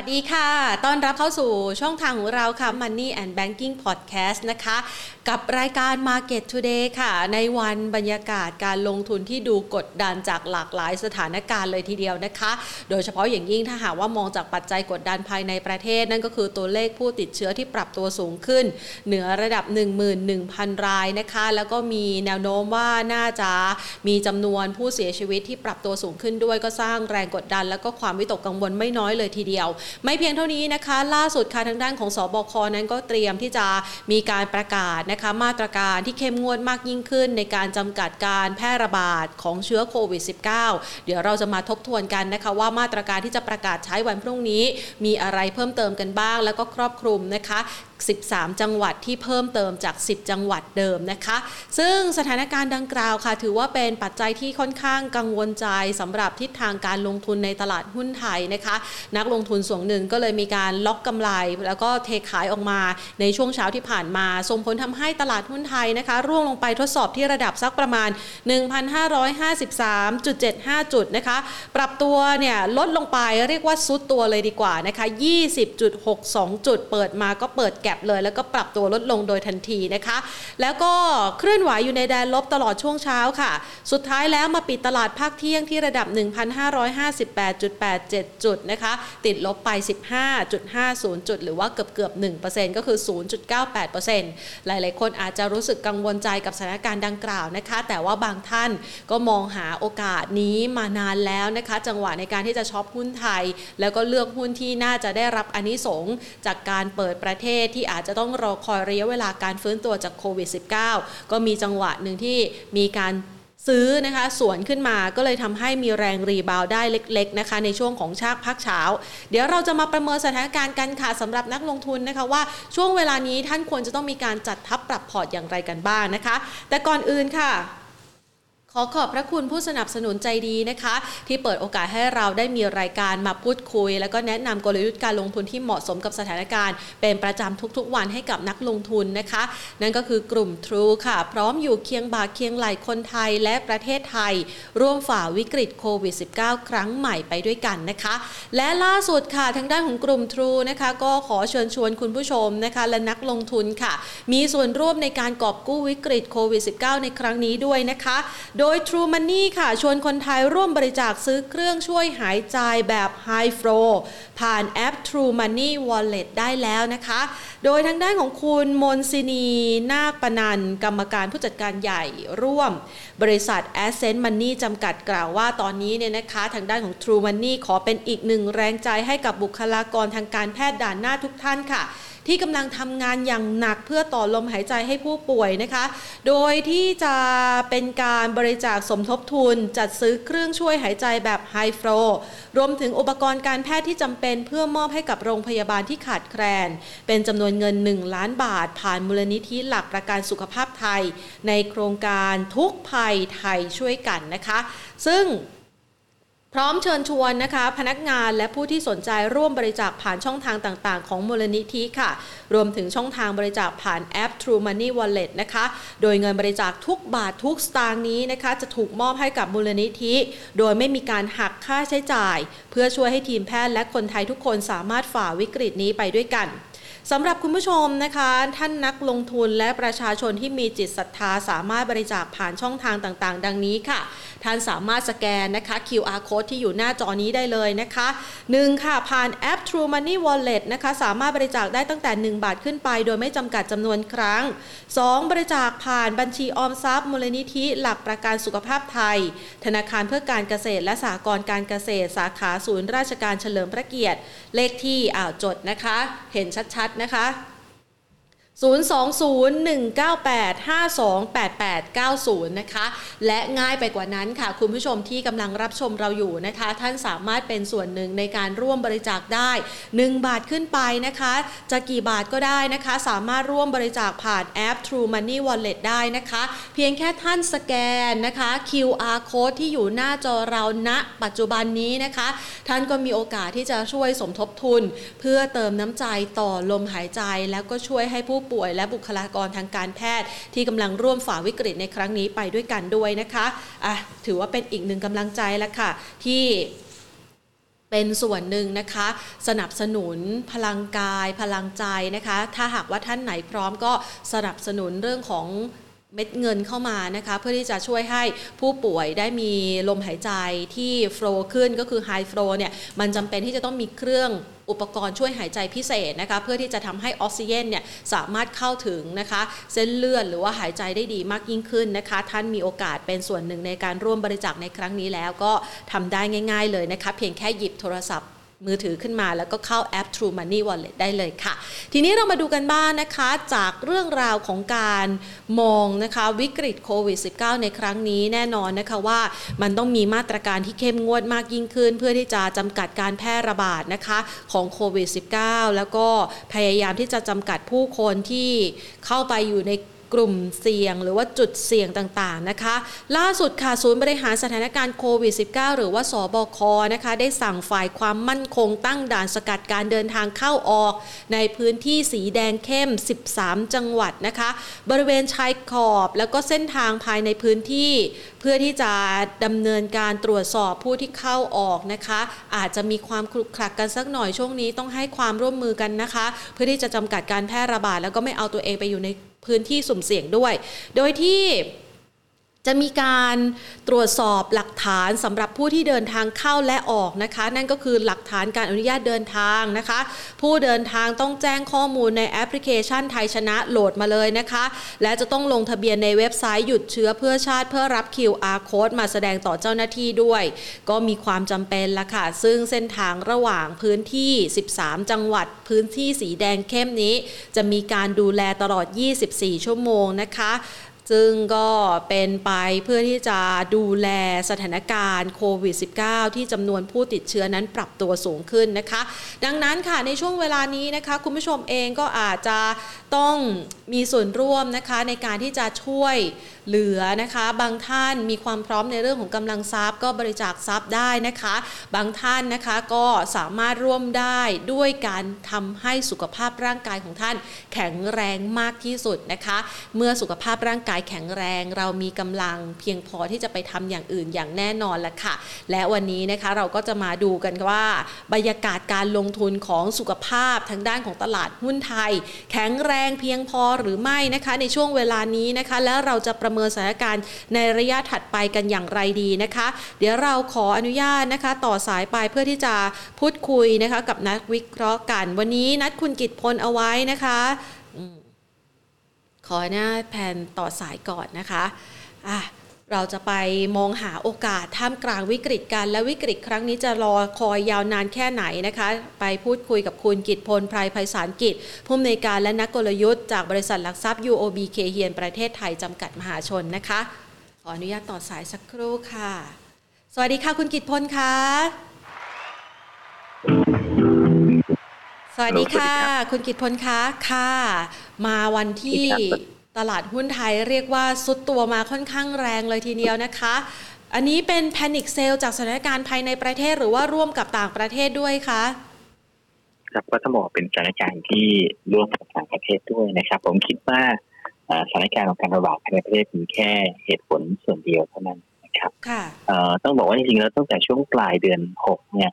วัสดีค่ะ ต้อนรับเข้าสู่ช่องทางของเราค่ะ Money and Banking Podcast นะคะ กับรายการ Market Today ค่ะ ในวันบรรยากาศการลงทุนที่ดูกดดันจากหลากหลายสถานการณ์เลยทีเดียวนะคะ โดยเฉพาะอย่างยิ่งถ้าหากว่ามองจากปัจจัยกดดันภายในประเทศ นั่นก็คือตัวเลขผู้ติดเชื้อที่ปรับตัวสูงขึ้น เหนือระดับ 11,000 รายนะคะ แล้วก็มีแนวโน้มว่าน่าจะมีจำนวนผู้เสียชีวิตที่ปรับตัวสูงขึ้นด้วยก็สร้างแรงกดดัน แล้วก็ความวิตกกังวลไม่น้อยเลยทีเดียวไม่เพียงเท่านี้นะคะ ล่าสุดค่ะทางด้านของสอบคนั้นก็เตรียมที่จะมีการประกาศนะคะมาตรการที่เข้มงวดมากยิ่งขึ้น ในการจำกัดการแพร่ระบาดของเชื้อโควิด -19 เดี๋ยวเราจะมาทบทวนกันนะคะว่ามาตรการที่จะประกาศใช้วันพรุ่งนี้ มีอะไรเพิ่มเติมกันบ้าง แล้วก็ครอบคลุมนะคะ 13 จังหวัดที่เพิ่มเติมจาก 10 จังหวัดเดิมนะคะ ซึ่งสถานการณ์ดังกล่าวค่ะ ถือว่าเป็นปัจจัยที่ค่อนข้างกังวลใจสำหรับทิศทางการลงทุนในตลาดหุ้นไทยนะคะ นักลงทุนส่วนหนึ่งก็เลยมีการล็อกกำไร แล้วก็เทขายออกมาในช่วงเช้าที่ผ่านมา ส่งผลทำให้ตลาดหุ้นไทยนะคะ ร่วงลงไปทดสอบที่ระดับสักประมาณ 1,553.75 จุดนะคะ ปรับตัวเนี่ยลดลงไปเรียกว่าซุดตัวเลยดีกว่านะคะ 20.62 จุดเปิดมาก็เปิดแก็บเลย แล้วก็ปรับตัวลดลงโดยทันทีนะคะ แล้วก็เคลื่อนไหวอยู่ในแดนลบตลอดช่วงเช้าค่ะ สุดท้ายแล้วมาปิดตลาดภาคเที่ยงที่ระดับ 1,558.87 จุดนะคะ ติดลบไป 15.50 จุด หรือว่าเกือบเกือบ 1%ก็คือ 0.98%หลายๆ คนอาจจะรู้สึกกังวลใจกับสถานการณ์ดังกล่าวนะคะ แต่ว่าบางท่านก็มองหาโอกาสนี้มานานแล้วนะคะ จังหวะในการที่จะช็อปหุ้นไทย แล้วก็เลือกหุ้นที่น่าจะได้รับอนนิสงจากการเปิดประเทศที่อาจจะต้องรอคอยระยะเวลาการฟื้นตัวจากโควิด -19 ก็มีจังหวะหนึ่งที่มีการซื้อนะคะสวนขึ้นมาก็เลยทำให้มีแรงรีบาวได้เล็ก ๆนะคะ ในช่วงของชากพักเช้า เดี๋ยวเราจะมาประเมินสถานการณ์กันค่ะสำหรับนักลงทุนนะคะว่าช่วงเวลานี้ท่านควรจะต้องมีการจัดทับปรับพอร์ตอย่างไรกันบ้างนะคะ แต่ก่อนอื่นค่ะ ขอขอบพระคุณผู้สนับสนุนใจดีนะคะ ที่เปิดโอกาสให้เราได้มีรายการมาพูดคุย แล้วก็แนะนำกลยุทธ์การลงทุนที่เหมาะสมกับสถานการณ์ เป็นประจำทุกๆวันให้กับนักลงทุนนะคะ นั่นก็คือกลุ่ม True ค่ะ พร้อมอยู่เคียงบ่าเคียงไหลคนไทยและประเทศไทย ร่วมฝ่าวิกฤตโควิด -19 ครั้งใหม่ไปด้วยกันนะคะ และล่าสุดค่ะทางด้านของกลุ่ม True นะคะก็ขอเชิญชวนคุณผู้ชมนะคะและนักลงทุนค่ะ มีส่วนร่วมในการกอบกู้วิกฤตโควิด -19 ในครั้งนี้ด้วยนะคะโดย True Money ค่ะชวนคนไทยร่วมบริจาคซื้อเครื่องช่วยหายใจแบบ High Flow ผ่านแอป True Money Wallet ได้แล้วนะคะ โดยทางด้านของคุณมนซินี นาคปนันกรรมการผู้จัดการใหญ่ร่วม บริษัท Ascent Money จำกัดกล่าวว่าตอนนี้เนี่ยนะคะทางด้านของ True Money ขอเป็นอีกหนึ่งแรงใจให้กับบุคลากรทางการแพทย์ด่านหน้าทุกท่านค่ะ ที่กำลังทำงานอย่างหนักเพื่อต่อลมหายใจให้ผู้ป่วยนะคะ โดยที่จะเป็นการบริจาคสมทบทุน จัดซื้อเครื่องช่วยหายใจแบบไฮฟลรวมถึงอุปกรณ์การแพทย์ที่จำเป็นเพื่อมอบให้กับโรงพยาบาลที่ขาดแคลน เป็นจำนวนเงิน 1 ล้านบาท ผ่านมูลนิธิหลักประกันสุขภาพไทย ในโครงการทุกภัยไทยช่วยกันนะคะ ซึ่ง พร้อมเชิญชวนนะคะ พนักงานและผู้ที่สนใจร่วมบริจาคผ่านช่องทางต่างๆ ของมูลนิธิค่ะ รวมถึงช่องทางบริจาคผ่านแอป True Money Wallet นะคะ โดยเงินบริจาคทุกบาททุกสตางค์นี้นะคะ จะถูกมอบให้กับมูลนิธิ โดยไม่มีการหักค่าใช้จ่าย เพื่อช่วยให้ทีมแพทย์และคนไทยทุกคนสามารถฝ่าวิกฤตนี้ไปด้วยกัน สำหรับคุณผู้ชมนะคะ ท่านนักลงทุนและประชาชนที่มีจิตศรัทธาสามารถบริจาคผ่านช่องทางต่างๆ ดังนี้ค่ะ ท่านสามารถสแกนนะคะ QR code ที่อยู่หน้าจอนี้ได้เลยนะคะ 1. ค่ะ ผ่านแอป True Money Wallet นะคะ สามารถบริจาคได้ตั้งแต่ 1 บาทขึ้นไป โดยไม่จำกัดจำนวนครั้ง 2. บริจาคผ่านบัญชีออมทรัพย์มูลนิธิหลักประกันสุขภาพไทย ธนาคารเพื่อการเกษตรและสหกรณ์การเกษตร สาขาศูนย์ราชการเฉลิมพระเกียรติ เลขที่อ่าวจดนะคะ เห็นชัดๆนะคะ 020-198-528890 นะคะ และง่ายไปกว่านั้นค่ะ คุณผู้ชมที่กำลังรับชมเราอยู่นะคะ ท่านสามารถเป็นส่วนหนึ่งในการร่วมบริจาคได้ 1 บาทขึ้นไปนะคะ จะกี่บาทก็ได้นะคะ สามารถร่วมบริจาคผ่านแอป True Money Wallet ได้นะคะ เพียงแค่ท่านสแกนนะคะ QR code ที่อยู่หน้าจอเราณปัจจุบันนี้นะคะ ท่านก็มีโอกาสที่จะช่วยสมทบทุน เพื่อเติมน้ำใจต่อลมหายใจแล้วก็ช่วยให้ผู้ป่วย และบุคลากรทางการแพทย์ ที่กำลังร่วมฝ่าวิกฤตในครั้งนี้ไปด้วยกันด้วยนะคะอะถือว่าเป็นอีกหนึ่งกำลังใจแล้วค่ะ ที่เป็นส่วนหนึ่งนะคะ สนับสนุนพลังกาย พลังใจนะคะ ถ้าหากว่าท่านไหนพร้อมก็สนับสนุนเรื่องของ เม็ดเงินเข้ามานะคะเพื่อที่จะช่วยให้ผู้ป่วยได้มีลมหายใจที่โฟล์ขึ้นก็คือไฮโฟล์เนี่ยมันจำเป็นที่จะต้องมีเครื่องอุปกรณ์ช่วยหายใจพิเศษนะคะเพื่อที่จะทำให้ออกซิเจนเนี่ยสามารถเข้าถึงนะคะเส้นเลือดหรือว่าหายใจได้ดีมากยิ่งขึ้นนะคะ ท่านมีโอกาสเป็นส่วนหนึ่งในการร่วมบริจาคในครั้งนี้แล้วก็ทำได้ง่าย ๆ เลยนะคะเพียงแค่หยิบโทรศัพท์ มือถือขึ้นมาแล้วก็เข้าแอป True Money Wallet ได้เลยค่ะ ทีนี้เรามาดูกันบ้างนนะคะ จากเรื่องราวของการมองนะคะวิกฤตโควิด -19 ในครั้งนี้แน่นอนนะคะว่ามันต้องมีมาตรการที่เข้มงวดมากยิ่งขึ้น เพื่อที่จะจำกัดการแพร่ระบาดนะคะของโควิด -19 แล้วก็พยายามที่จะจำกัดผู้คนที่เข้าไปอยู่ใน กลุ่มเสี่ยง หรือว่าจุดเสี่ยงต่างๆนะคะ ล่าสุดค่ะศูนย์บริหารสถานการณ์โควิด -19 หรือว่าสบคนะคะได้สั่งฝ่ายความมั่นคงตั้งด่านสกัดการเดินทางเข้าออก ในพื้นที่สีแดงเข้ม 13 จังหวัดนะคะ บริเวณชายขอบแล้วก็เส้นทางภายในพื้นที่เพื่อที่จะดำเนินการตรวจสอบผู้ที่เข้าออกนะคะ อาจจะมีความคลุกคลักกันสักหน่อยช่วงนี้ต้องให้ความร่วมมือกันนะคะ เพื่อที่จะจำกัดการแพร่ระบาดแล้วก็ไม่เอาตัวเองไปอยู่ในพื้นที่สุ่มเสี่ยงด้วย โดยที่ จะมีการตรวจสอบหลักฐานสำหรับผู้ที่เดินทางเข้าและออกนะคะ นั่นก็คือหลักฐานการอนุญาตเดินทางนะคะ ผู้เดินทางต้องแจ้งข้อมูลในแอปพลิเคชันไทยชนะโหลดมาเลยนะคะ และจะต้องลงทะเบียนในเว็บไซต์หยุดเชื้อเพื่อชาติเพื่อรับ QR code มาแสดงต่อเจ้าหน้าที่ด้วย ก็มีความจำเป็นละค่ะ ซึ่งเส้นทางระหว่างพื้นที่ 13 จังหวัด พื้นที่สีแดงเข้มนี้ จะมีการดูแลตลอด 24 ชั่วโมงนะคะ ซึ่งก็เป็นไปเพื่อที่จะดูแลสถานการณ์โควิด -19 ที่จำนวนผู้ติดเชื้อนั้นปรับตัวสูงขึ้นนะคะ ดังนั้นค่ะในช่วงเวลานี้นะคะ คุณผู้ชมเองก็อาจจะต้องมีส่วนร่วมนะคะในการที่จะช่วย เหลือนะคะ บางท่านมีความพร้อมในเรื่องของกำลังทรัพย์ ก็บริจาคทรัพย์ได้นะคะ บางท่านนะคะก็สามารถร่วมได้ด้วยการทำให้สุขภาพร่างกายของท่าน แข็งแรงมากที่สุดนะคะ เมื่อสุขภาพร่างกายแข็งแรง เรามีกำลังเพียงพอที่จะไปทำอย่างอื่นอย่างแน่นอนละค่ะ และวันนี้นะคะเราก็จะมาดูกันว่า บรรยากาศการลงทุนของสุขภาพทางด้านของตลาดหุ้นไทย แข็งแรงเพียงพอหรือไม่นะคะ ในช่วงเวลานี้นะคะ แล้วเราจะประเมินสถานการณ์ในระยะถัดไปกันอย่างไรดีนะคะ เดี๋ยวเราขออนุญาตนะคะ ต่อสายไปเพื่อที่จะพูดคุยนะคะกับนักวิเคราะห์กัน วันนี้นัดคุณกิตพลเอาไว้นะคะขอหน้าแผนต่อสายก่อนนะคะอะ เราจะไปมองหาโอกาสท่ามกลางวิกฤตกัน และวิกฤตครั้งนี้จะรอคอยยาวนานแค่ไหนนะคะ ไปพูดคุยกับคุณกิตพลไพรไพศาลกิจ ผู้อำนวยการและนักกลยุทธ์จากบริษัทหลักทรัพย์ UOB เคเฮียนประเทศไทยจำกัดมหาชนนะคะ ขออนุญาตต่อสายสักครู่ค่ะ สวัสดีค่ะคุณกิตพลคะสวัสดีค่ะ คุณกิตพลคะค่ะ มาวันที่ ตลาดหุ้นไทยเรียกว่าซุดตัวมาค่อนข้างแรงเลยทีเดียวนะคะ อันนี้เป็นแพนิคเซลจากสถานการณ์ภายในประเทศหรือว่าร่วมกับต่างประเทศด้วยคะครับก็ต้องบอกเป็นสถานการณ์ที่ร่วมกับต่างประเทศด้วยนะครับ ผมคิดว่าสถานการณ์ของการระบาดภายในประเทศมีแค่เหตุผลส่วนเดียวเท่านั้นนะครับต้องบอกว่าจริงๆแล้วตั้งแต่ช่วงปลายเดือนหกเนี่ย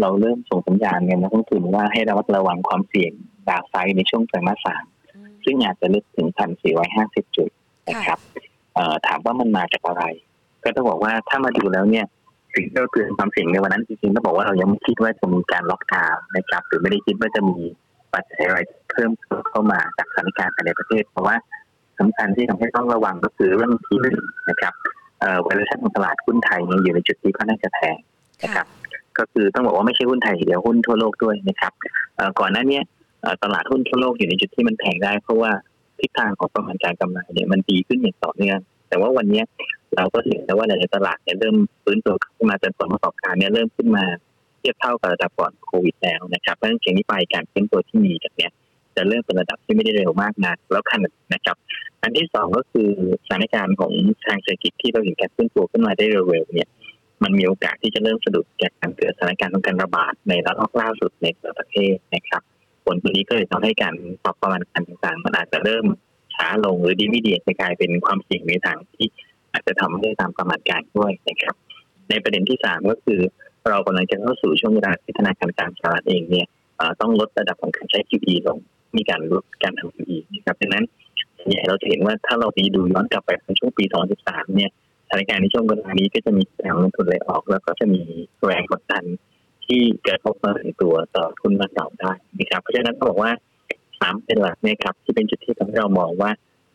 เราเริ่มส่งสัญญาณเงินนักลงทุนว่าให้ระมัดระวังความเสี่ยงดาวไซด์ในช่วงไตรมาสสาม ซึ่งอาจจะลึกถึงพันสี่ร้อยห้าสิบจุดนะครับถามว่ามันมาจากอะไร ก็ต้องบอกว่าถ้ามาดูแล้วเนี่ยสิ่งที่เราเตือนความเสี่ยงในวันนั้นจริงๆต้องบอกว่าเรายังไม่คิดว่าจะมีการล็อกดาวน์นะครับหรือไม่ได้คิดว่าจะมีปัจจัยอะไรเพิ่มเข้ามาจากสถานการณ์ภายในประเทศ เพราะว่าสำคัญที่ทำให้ต้องระวังก็คือเรื่องที่หนึ่งนะครับเวลาชั่นของตลาดหุ้นไทยเนี่ยอยู่ในจุดที่ค่อนข้างจะแพงนะครับ ก็คือต้องบอกว่าไม่ใช่หุ้นไทยเดียวหุ้นทั่วโลกด้วยนะครับก่อนหน้านี้ ตลาดหุ้นทั่วโลกอยู่ในจุดที่มันแพงได้ เพราะว่าทิศทางของประมาณการกำไรเนี่ยมันดีขึ้นอย่างต่อเนื่องแต่ว่าวันนี้เราก็เห็นแล้วว่าในตลาดเนี่ยเริ่มฟื้นตัวขึ้นมาจนผลประกอบการเนี่ยเริ่มขึ้นมาเทียบเท่ากับระดับก่อนโควิดแล้วนะครับเพราะฉะนั้นเชิงนี้ไปการฟื้นตัวที่มีจากเนี้ยจะเริ่มเป็นระดับที่ไม่ได้เร็วมากนักแล้วขนาดนะครับ อันที่สองก็คือสถานการณ์ของทางเศรษฐกิจที่เราเห็นการฟื้นตัวขึ้นมาได้เร็วๆเนี่ยมันมีโอกาสที่จะเริ่มสะดุดจากการเกิดสถานการณ์ของการระบาดในระลอกล่าสุดในประเทศนะครับ ผลตัวนี้ก็เลยทำให้การปรับประมาณการต่างๆ มันอาจจะเริ่มช้าลงหรือดีไม่ดีจะกลายเป็นความเสี่ยงในทางที่อาจจะทำให้ตามประมาณการด้วยนะครับ ในประเด็นที่สามก็คือ เรากำลังจะเข้าสู่ช่วงเวลาที่ธนาคารกลางสหรัฐเองเนี่ยต้องลดระดับของการใช้ QE ลง มีการลดการทำ QE นะครับดังนั้นเนี่ยเราจะเห็นว่าถ้าเราไปดูย้อนกลับไปในช่วงปี 2013 เนี่ยสถานการณ์ในช่วงเวลานี้ก็จะมีแรงลงทุนเลยออก แล้วก็จะมีแรงกดดัน ที่เกิดขึ้นมาถึงตัวต่อทุนมาเก่าได้นะครับ เพราะฉะนั้นบอกว่าสามเป็นหลักเนี่ยครับที่เป็นจุดที่ทำให้เรามองว่า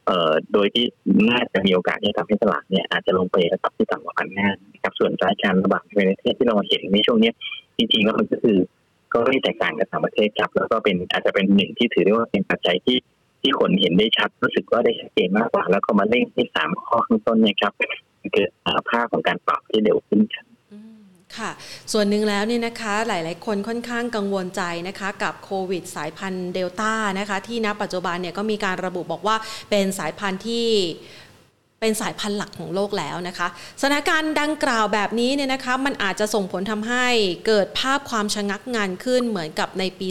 เอ่อโดยที่น่าจะมีโอกาสที่ทำให้ตลาดเนี่ยอาจจะลงไประดับที่ต่ำกว่าพันห้านะครับส่วนสานการระบาดในประเทศที่เราเห็นในช่วงนี้จริงๆแล้วมันก็คือก็ไม่แตกต่างกับต่างประเทศครับแล้วก็เป็นอาจจะเป็นหนึ่งที่ถือได้ว่าเป็นปัจจัยที่ที่คนเห็นได้ชัดรู้สึกว่าได้ชัดเจนมากกว่า แล้วก็มาเร่งที่สามข้อข้างต้นเนี่ยครับเกิดภาพของการปรับที่เร็วขึ้นครับ ค่ะ ส่วนหนึ่งแล้วเนี่ยนะคะหลาย ๆ คนค่อนข้างกังวลใจนะคะกับโควิดสายพันธุ์เดลต้านะคะที่ณปัจจุบันเนี่ยก็มีการระบุบอกว่าเป็นสายพันธุ์ที่เป็นสายพันธุ์หลักของโลกแล้วนะคะสถานการณ์ดังกล่าวแบบนี้เนี่ยนะคะมันอาจจะส่งผลทำให้เกิดภาพความชะงักงานขึ้นเหมือนกับในปี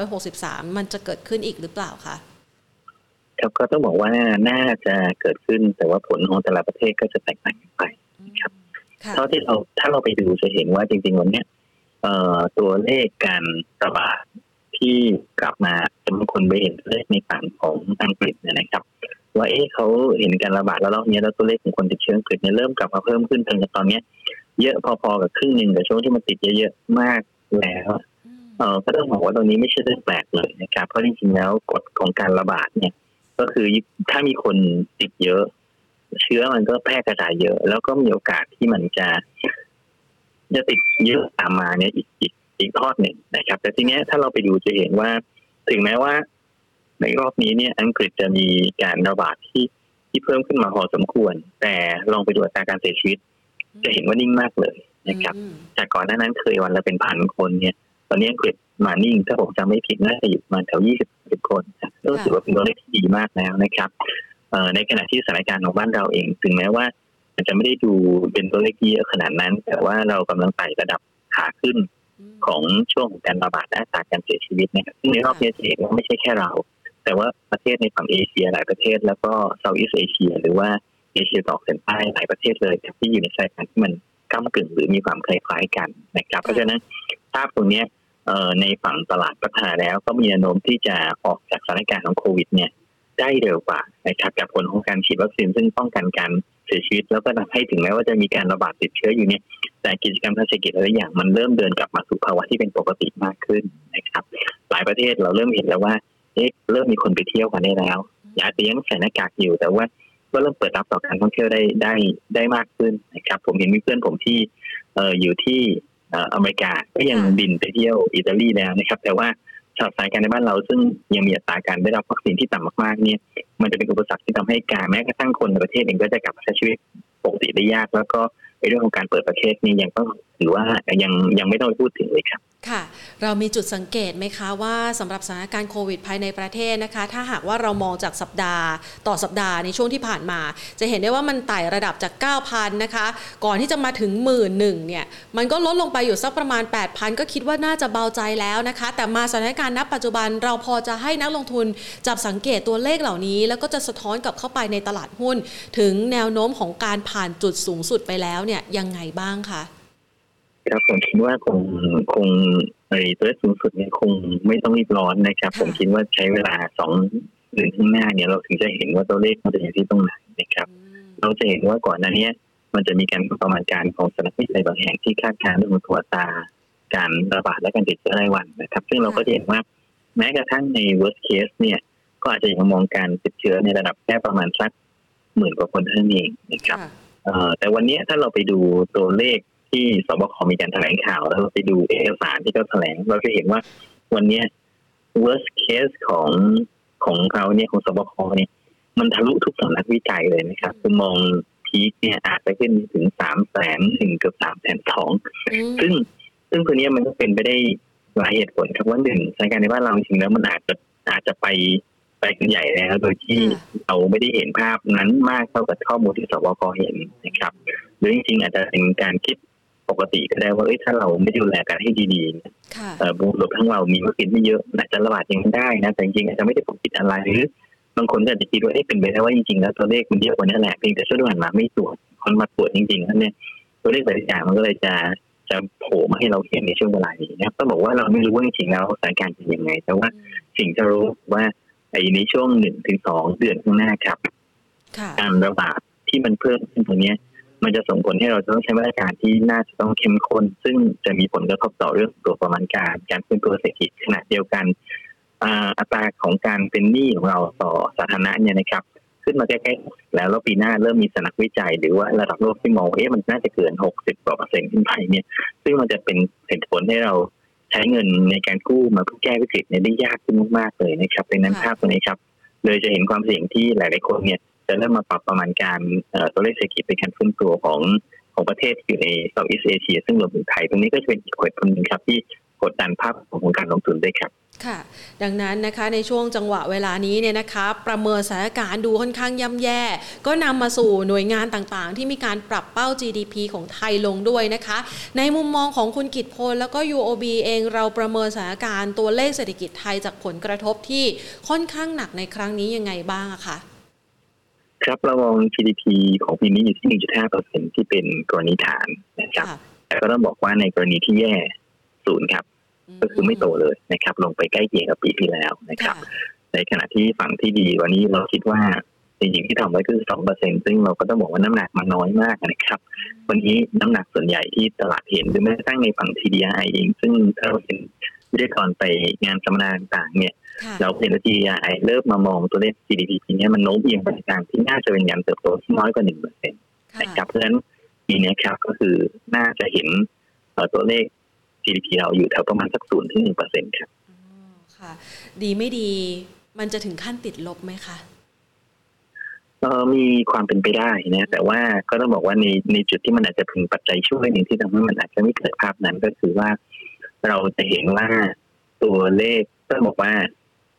2563 มันจะเกิดขึ้นอีกหรือเปล่าคะครับก็ต้องบอกว่าน่าจะเกิดขึ้นแต่ว่าผลของแต่ละประเทศก็จะแตกต่างกันไปครับ เท่าที่เราถ้าเราไปดูจะเห็นว่าจริง ๆ วันนี้ตัวเลขการระบาดที่กลับมาจะมีคนไปเห็นตัวเลขในฝั่งของอังกฤษเนี่ยนะครับ ว่าเอ๊ะเขาเห็นการระบาดแล้วรอบนี้แล้วตัวเลขของคนติดเชื้ออังกฤษเนี่ยเริ่มกลับมาเพิ่มขึ้นจนตอนนี้เยอะพอๆกับครึ่งหนึ่งกับช่วงที่มันติดเยอะๆมากแล้วเออก็ต้องบอกว่าตรงนี้ไม่ใช่เรื่องแปลกเลยนะครับ เพราะจริงๆแล้วกฎของการระบาดเนี่ย ก็คือถ้ามีคนติดเยอะ เชื้อมันก็แพร่กระจายเยอะ แล้วก็มีโอกาสที่มันจะ จะติดเยอะตามมาเนี่ยอีกอีกอีกทอดหนึ่งนะครับ แต่ทีเนี้ยถ้าเราไปดูจะเห็นว่า ถึงแม้ว่า ในรอบนี้เนี่ย อังกฤษจะมีการระบาดที่ที่เพิ่มขึ้นมาพอสมควร แต่ลองไปดูอัตราการเสียชีวิต จะเห็นว่านิ่งมากเลยนะครับ จากก่อนหน้านั้นเคยวันละเป็นพันคนเนี่ย ตอนนี้อังกฤษมานิ่งถ้าผมจำไม่ผิดน่าจะอยู่ประมาณแถวยี่สิบสิบคนก็ถือว่าเป็นตัวเลขที่ดีมากแล้วนะครับ ในขณะที่สถานการณ์ของบ้านเราเอง ถึงแม้ว่ามันจะไม่ได้ดูเป็นตัวเลขเยอะขนาดนั้น แต่ว่าเรากำลังไต่ระดับขาขึ้นของช่วงของการระบาดและอัตราการเสียชีวิตนะครับซึ่งในรอบนี้จะเห็นว่าไม่ใช่แค่เรา แต่ว่าประเทศในฝั่งเอเชียหลายประเทศ แล้วก็เซาท์อีสเอเชีย หรือว่าเอเชียตะวันออกเฉียงใต้หลายประเทศเลยที่อยู่ในสายพันธุ์ที่มันก้ากึ่งหรือมีความคล้ายๆกันนะครับ เพราะฉะนั้นภาพตรงนี้ในฝั่งตลาดพัฒนาแล้วก็มีแนวโน้มที่จะออกจากสถานการณ์ของโควิดเนี่ย ได้เร็วกว่านะครับกับผลของการฉีดวัคซีนซึ่งป้องกันการเสียชีวิต แล้วก็ทำให้ถึงแม้ว่าจะมีการระบาดติดเชื้ออยู่เนี่ยแต่กิจกรรมทางเศรษฐกิจอะไรอย่างมันเริ่มเดินกลับมาสู่ภาวะที่เป็นปกติมากขึ้นนะครับ หลายประเทศเราเริ่มเห็นแล้วว่าเอ๊ะเริ่มมีคนไปเที่ยวกันได้แล้วยาเตียงใส่หน้ากากอยู่แต่ว่าก็เริ่มเปิดรับต่อการท่องเที่ยวได้ได้ได้มากขึ้นนะครับ ผมเห็นมีเพื่อนผมที่เอ่ออยู่ที่อเมริกาก็ยังบินไปเที่ยวอิตาลีแล้วนะครับ แต่ว่า สำหรับสายการในบ้านเราซึ่งยังมีอัตราการได้รับวัคซีนที่ต่ำมากๆเนี่ยมันจะเป็นอุปสรรคที่ทำให้การแม้กระทั่งคนในประเทศเองก็จะกลับมาใช้ชีวิตปกติได้ยาก แล้วก็ในเรื่องของการเปิดประเทศนี่ยังต้อง ถือว่ายังยังไม่ต้องพูดถึงเลยครับ ค่ะ เรามีจุดสังเกตไหมคะว่าสำหรับสถานการณ์โควิดภายในประเทศนะคะ ถ้าหากว่าเรามองจากสัปดาห์ต่อสัปดาห์ในช่วงที่ผ่านมา จะเห็นได้ว่ามันไต่ระดับจาก 9,000 นะคะ ก่อนที่จะมาถึงหมื่นหนึ่งเนี่ย มันก็ลดลงไปอยู่สักประมาณ 8,000 ก็คิดว่าน่าจะเบาใจแล้วนะคะ แต่มาสถานการณ์ณปัจจุบันเราพอจะให้นักลงทุนจับสังเกตตัวเลขเหล่านี้ แล้วก็จะสะท้อนกลับเข้าไปในตลาดหุ้น ถึงแนวโน้มของการผ่านจุดสูงสุดไปแล้วเนี่ยยังไงบ้างคะ ครับผมคิดว่าคงคงไอ้ตัวเลขสูงสุดเนี่ยคงไม่ต้องรีบร้อนนะครับ ผมคิดว่าใช้เวลาสองเดือนข้างหน้าเนี่ยเราถึงจะเห็นว่าตัวเลขมันจะอยู่ที่ตรงไหนนะครับ เราจะเห็นว่าก่อนหน้านี้มันจะมีการประมาณการของสถานวิจัยบางแห่งที่คาดการณ์เรื่องของตัวตาการระบาดและการติดเชื้อรายวันนะครับ ซึ่งเราก็เห็นว่าแม้กระทั่งใน worst case เนี่ยก็อาจจะยังมองการติดเชื้อในระดับแค่ประมาณสักหมื่นกว่าคนเท่านั้นเองนะครับแต่วันนี้ถ้าเราไปดูตัวเลข ที่สบคมีการแถลงข่าวแล้วไปดูเอกสารที่เขาแถลง เราจะเห็นว่าวันนี้ worst case ของของเขาเนี่ยของสบคเนี่ยมันทะลุทุกสำนักวิจัยเลยนะครับคือมองพีคเนี่ยอาจจะขึ้นถึงสามแสนถึงเกือบสามแสนสองซึ่งซึ่งตัวนี้มันก็เป็นไปได้หลายเหตุผลครับว่าหนึ่งสถานการณ์ในบ้านเราจริงแล้วมันอาจจะอาจจะไปไปกันใหญ่แล้วโดยที่เราไม่ได้เห็นภาพนั้นมากเท่ากับข้อมูลที่สบคเห็นนะครับ หรือจริงๆอาจจะเป็นการคิด ปกติก็ได้ว่าเอ้ยถ้าเราไม่ดูแลกันให้ดีๆเอ่อบุรุษทั้งเรามีวัคซีนไม่เยอะอาจจะระบาดยังได้นะ แต่จริงๆอาจจะไม่ได้ปกปิดอะไรหรือบางคนก็อาจจะคิดว่าเอ๊ะเป็นไปได้ว่าจริงๆแล้วตัวเลขมันเยอะกว่านี้แหละเพียงแต่ช่วงที่ผ่านมาไม่ตรวจคนมาตรวจจริงๆแล้วเนี่ยตัวเลขหลายอย่างมันก็เลยจะจะโผล่มาให้เราเห็นในช่วงเวลานี้นะครับต้องบอกว่าเราไม่รู้ว่าจริงๆแล้วสถานการณ์เป็นยังไง แต่ว่าสิ่งที่รู้ว่าไอ้ในช่วงหนึ่งถึงสองเดือนข้างหน้าครับ การระบาดที่มันเพิ่มขึ้นตรงนี้ มันจะส่งผลให้เราต้องใช้มาตรการที่น่าจะต้องเข้มข้น ซึ่งจะมีผลกระทบต่อเรื่องตัวประมาณการ การฟื้นตัวเศรษฐกิจขณะเดียวกันอัตราของการเป็นหนี้ของเราต่อสาธารณะเนี่ยนะครับ ขึ้นมาใกล้ๆแล้วแล้วปีหน้าเริ่มมีสนักวิจัย หรือว่าระดับโลกที่มองเอ๊ะมันน่าจะเกินหกสิบกว่าเปอร์เซ็นต์ขึ้นไปเนี่ย ซึ่งมันจะเป็นเหตุผลให้เราใช้เงินในการกู้มาเพื่อแก้วิกฤตเนี่ยได้ยากขึ้นมากๆเลยนะครับดังนั้นภาพตัวนี้ครับเลยจะเห็นความเสี่ยงที่หลาย ๆ คนเนี่ย จะเริ่มมาปรับประมาณการตัวเลขเศรษฐกิจในการฟื้นตัวของของประเทศที่อยู่ในเซาท์อีสเอเชียซึ่งรวมถึงไทย ตรงนี้ก็จะเป็นอีกเหตุผลหนึ่งครับที่กดดันภาพของการลงทุนด้วยครับค่ะ ดังนั้นนะคะในช่วงจังหวะเวลานี้เนี่ยนะคะ ประเมินสถานการณ์ดูค่อนข้างย่ำแย่ ก็นำมาสู่หน่วยงานต่างๆ ที่มีการปรับเป้า GDP ของไทยลงด้วยนะคะ ในมุมมองของคุณกิตพล แล้วก็ UOB เองเราประเมินสถานการณ์ตัวเลขเศรษฐกิจไทยจากผลกระทบที่ค่อนข้างหนักในครั้งนี้ยังไงบ้างอะคะ ครับเรามอง GDP ของปีนี้อยู่ที่ 1.5%ที่เป็นกรณีฐานนะครับแต่ก็ต้องบอกว่าในกรณีที่แย่ศูนย์ครับ ก็คือไม่โตเลยนะครับ ลงไปใกล้เคียงกับปีที่แล้วนะครับ ในขณะที่ฝั่งที่ดีวันนี้เราคิดว่าจริงๆที่ทำไว้คือสองเปอร์เซ็นซึ่งเราก็ต้องบอกว่าน้ำหนักมันน้อยมากนะครับ วันนี้น้ำหนักส่วนใหญ่ที่ตลาดเห็นหรือแม้กระทั่งในฝั่ง TDI เองซึ่งถ้าเราเห็นวิทยากรไปงานสัมมนาต่างๆเนี่ย เราเห็นว่า TDI เริ่มมามองตัวเลข GDP ปีนี้มันโน้มเอียงไปทางที่น่าจะเป็นการเติบโตที่น้อยกว่าหนึ่งเปอร์เซ็นต์นะครับเพราะฉะนั้นปีนี้ครับก็คือน่าจะเห็นตัวเลข GDP เราอยู่แถวประมาณสักศูนย์ถึงหนึ่งเปอร์เซ็นต์ครับค่ะ ดีไม่ดีมันจะถึงขั้นติดลบไหมคะเออมีความเป็นไปได้นะแต่ว่าก็ต้องบอกว่าในในจุดที่มันอาจจะพึงปัจจัยช่วยหนึ่งที่ทำให้มันอาจจะไม่เกิดภาพนั้นก็คือว่า เราจะเห็นว่าตัวเลขต้องบอกว่า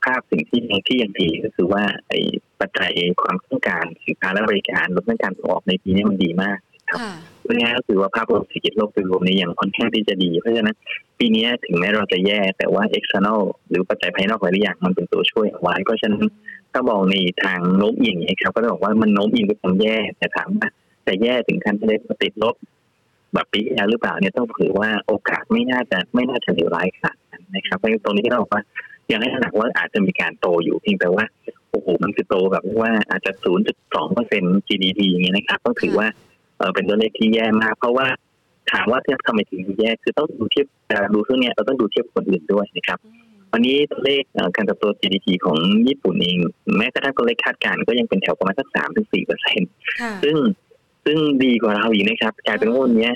ภาพสิ่งที่ยังที่ยังดีก็คือว่าไอ้ปัจจัยความต้องการสินค้าและบริการลดการส่งออกในปีนี้มันดีมากครับพูดง่ายก็คือว่าภาพรวมเศรษฐกิจโลกโดยรวมนี้ยังค่อนข้างที่จะดี เพราะฉะนั้นปีนี้ถึงแม้เราจะแย่แต่ว่า external หรือปัจจัยภายนอกหลายอย่างมันเป็นตัวช่วยเอาไว้เพราะฉะนั้นถ้ามองในทางโน้มเอียงนี้ครับ ก็ต้องบอกว่ามันโน้มเอียงไปทางแย่แต่ถามว่าแต่แย่ถึงขั้นที่ได้ติดลบแบบปีแล้วหรือเปล่าเนี่ยต้องถือว่าโอกาสไม่น่าจะไม่น่าจะเลวร้ายขนาดนั้นนะครับเพราะตรงนี้ก็ต้องบอกว่า ยังให้หนักว่าอาจจะมีการโตอยู่เพียงแต่ว่าโอ้โหมันจะโตแบบว่าอาจจะ 0.2เปอร์เซ็นต์ GDP อย่างเงี้ยนะครับต้องถือว่าเออเป็นตัวเลขที่แย่มาก เพราะว่าถามว่าเทียบทำไมถึงแย่คือต้องดูเทียบดูเรื่องนี้เราต้องดูเทียบคนอื่นด้วยนะครับวันนี้ตัวเลขการเติบโต GDP ของญี่ปุ่นเอง แม้กระทั่งตัวเลขคาดการณ์ก็ยังเป็นแถวประมาณสักสามถึงสี่เปอร์เซ็นต์ซึ่งซึ่งดีกว่าเราอีกนะครับกลายเป็นว่าวันนี้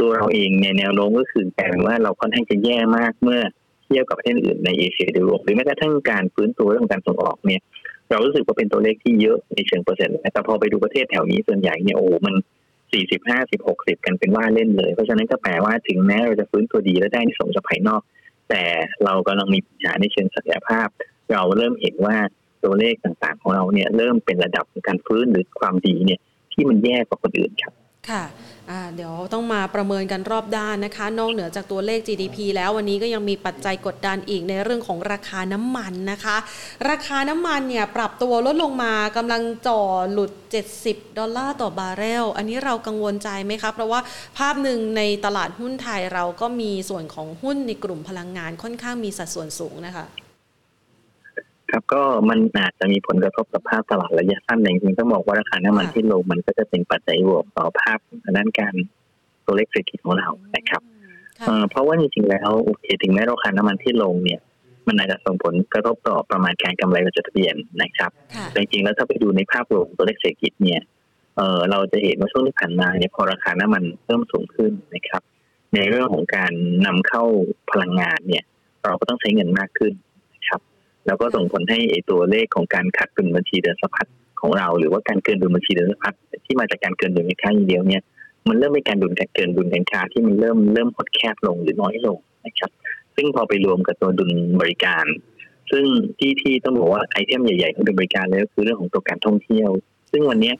ตัวเราเองในแนวโน้มก็คือกลายเป็นว่าเราค่อนข้างจะแย่มากเมื่อ เทียบกับประเทศอื่นในเอเชียโดยรวมหรือแม้กระทั่งการฟื้นตัวเรื่องการส่งออกเนี่ย เรารู้สึกว่าเป็นตัวเลขที่เยอะในเชิงเปอร์เซ็นต์แต่พอไปดูประเทศแถวนี้ส่วนใหญ่เนี่ยโอ้มันสี่สิบห้าสิบหกสิบกันเป็นว่าเล่นเลย เพราะฉะนั้นก็แปลว่าถึงแม้เราจะฟื้นตัวดีและได้ในส่งจากภายนอก แต่เรากำลังมีปัญหาในเชิงศักยภาพ เราเริ่มเห็นว่าตัวเลขต่างๆ ของเราเนี่ยเริ่มเป็นระดับการฟื้นหรือความดีเนี่ยที่มันแย่กว่าคนอื่นครับ ค่ะเดี๋ยวต้องมาประเมินกันรอบด้านนะคะ นอกเหนือจากตัวเลข GDP แล้ววันนี้ก็ยังมีปัจจัยกดดันอีกในเรื่องของราคาน้ำมันนะคะ ราคาน้ำมันเนี่ยปรับตัวลดลงมากำลังจ่อหลุด 70 ดอลลาร์ต่อบาร์เรล อันนี้เรากังวลใจไหมคะเพราะว่าภาพหนึ่งในตลาดหุ้นไทยเราก็มีส่วนของหุ้นในกลุ่มพลังงานค่อนข้างมีสัดส่วนสูงนะคะ ครับก็มันอาจจะมีผลกระทบต่อภาพตลาดระยะสั้นจริงๆต้องบอกว่าราคาน้ำมันที่ลงมันก็จะเป็นปัจจัยบวกต่อภาพด้านการตัวเลขเศรษฐกิจของเรานะครับเพราะว่าจริงๆแล้วโอเคถึงแม้ราคาน้ำมันที่ลงเนี่ย มันอาจจะส่งผลกระทบต่อประมาณการกำไรการจดทะเบียนนะครับแต่จริงๆแล้วถ้าไปดูในภาพรวมตัวเลขเศรษฐกิจเนี่ยเออเราจะเห็นว่าช่วงที่ผ่านมาเนี่ยพอราคาน้ำมันเพิ่มสูงขึ้นนะครับ ในเรื่องของการนำเข้าพลังงานเนี่ย เราก็ต้องใช้เงินมากขึ้น แล้วก็ส่งผลให้ตัวเลขของการขาดดุลบัญชีเดินสะพัดของเรา หรือว่าการเกินดุลบัญชีเดินสะพัดที่มาจากการเกินดุลการค้าอย่างเดียวเนี่ยมันเริ่มมีการดุลการเกินดุลการค้าที่มันเริ่มเริ่มหดแคบลงหรือน้อยลงนะครับ ซึ่งพอไปรวมกับตัวดุลบริการ ซึ่งที่ที่ต้องบอกว่าไอเทมใหญ่ๆของดุลบริการเลยก็คือเรื่องของตัวการท่องเที่ยว ซึ่งวันนี้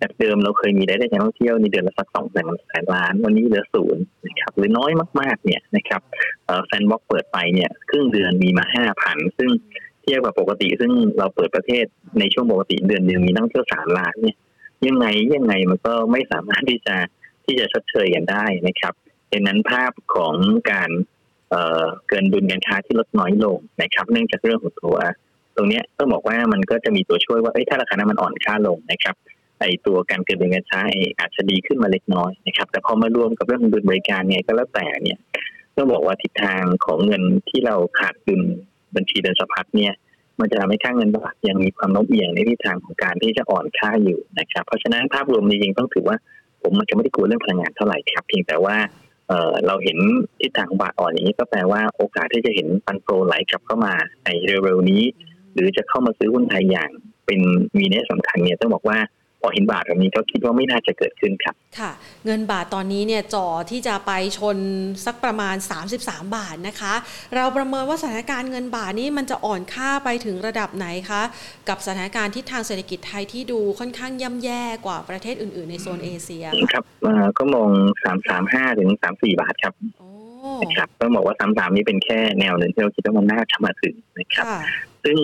จากเดิมเราเคยมีรายได้การท่องเที่ยวในเดือนละสักสองแสนแสนล้าน วันนี้เหลือศูนย์นะครับหรือน้อยมากๆเนี่ยนะครับ sandbox เปิดไปเนี่ยครึ่งเดือนมีมาห้าพันซึ่ง เทียบกับปกติ ซึ่งเราเปิดประเทศในช่วงปกติเดือนหนึ่งมีนักเที่ยวสามล้านเนี่ยยังไงยังไงมันก็ไม่สามารถที่จะที่จะชดเชยกันได้นะครับดังนั้นภาพของการเกินดุลการค้าที่ลดน้อยลงนะครับ เนื่องจากเรื่องของตัว ตรงนี้ต้องบอกว่ามันก็จะมีตัวช่วยว่าถ้าราคาน้ำมันอ่อนค่าลงนะครับไอตัวการเกินดุลการค้าอาจจะดีขึ้นมาเล็กน้อยนะครับ แต่พอมารวมกับเรื่องดุลบริการเนี่ยก็แล้วแต่เนี่ยต้องบอกว่าทิศทางของเงินที่เราขาดดุล บัญชีเดินสะพัดเนี่ย มันจะทำให้ค่าเงินบาทยังมีความโน้มเอียงในทิศทางของการที่จะอ่อนค่าอยู่นะครับ เพราะฉะนั้นภาพรวมจริงๆต้องถือว่า ผมมันจะไม่ได้กลัวเรื่องพลังงานเท่าไหร่ครับเพียงแต่ว่าเเราเห็นทิศทางบาทอ่อนอย่างนี้ก็แปลว่าโอกาสที่จะเห็นฟันโฟไหลกลับเข้ามาในเร็วๆนี้ หรือจะเข้ามาซื้อหุ้นไทยอย่างเป็นมีนัยสำคัญเนี่ยต้องบอกว่า พอเห็นบาทแบบนี้ก็คิดว่าไม่น่าจะเกิดขึ้นครับ ค่ะ เงินบาทตอนนี้เนี่ยจ่อที่จะไปชนสักประมาณ 33 บาทนะคะ เราประเมินว่าสถานการณ์เงินบาทนี้มันจะอ่อนค่าไปถึงระดับไหนคะ กับสถานการณ์ที่ทางเศรษฐกิจไทยที่ดูค่อนข้างย่ำแย่กว่าประเทศอื่น ๆ ในโซนเอเชียครับก็มอง 335 ถึง 34 บาทครับนะครับต้องบอกว่า33นี้เป็นแค่แนวหนึ่งที่เราคิดว่ามันน่าจะมาถึงนะครับ ซึ่ง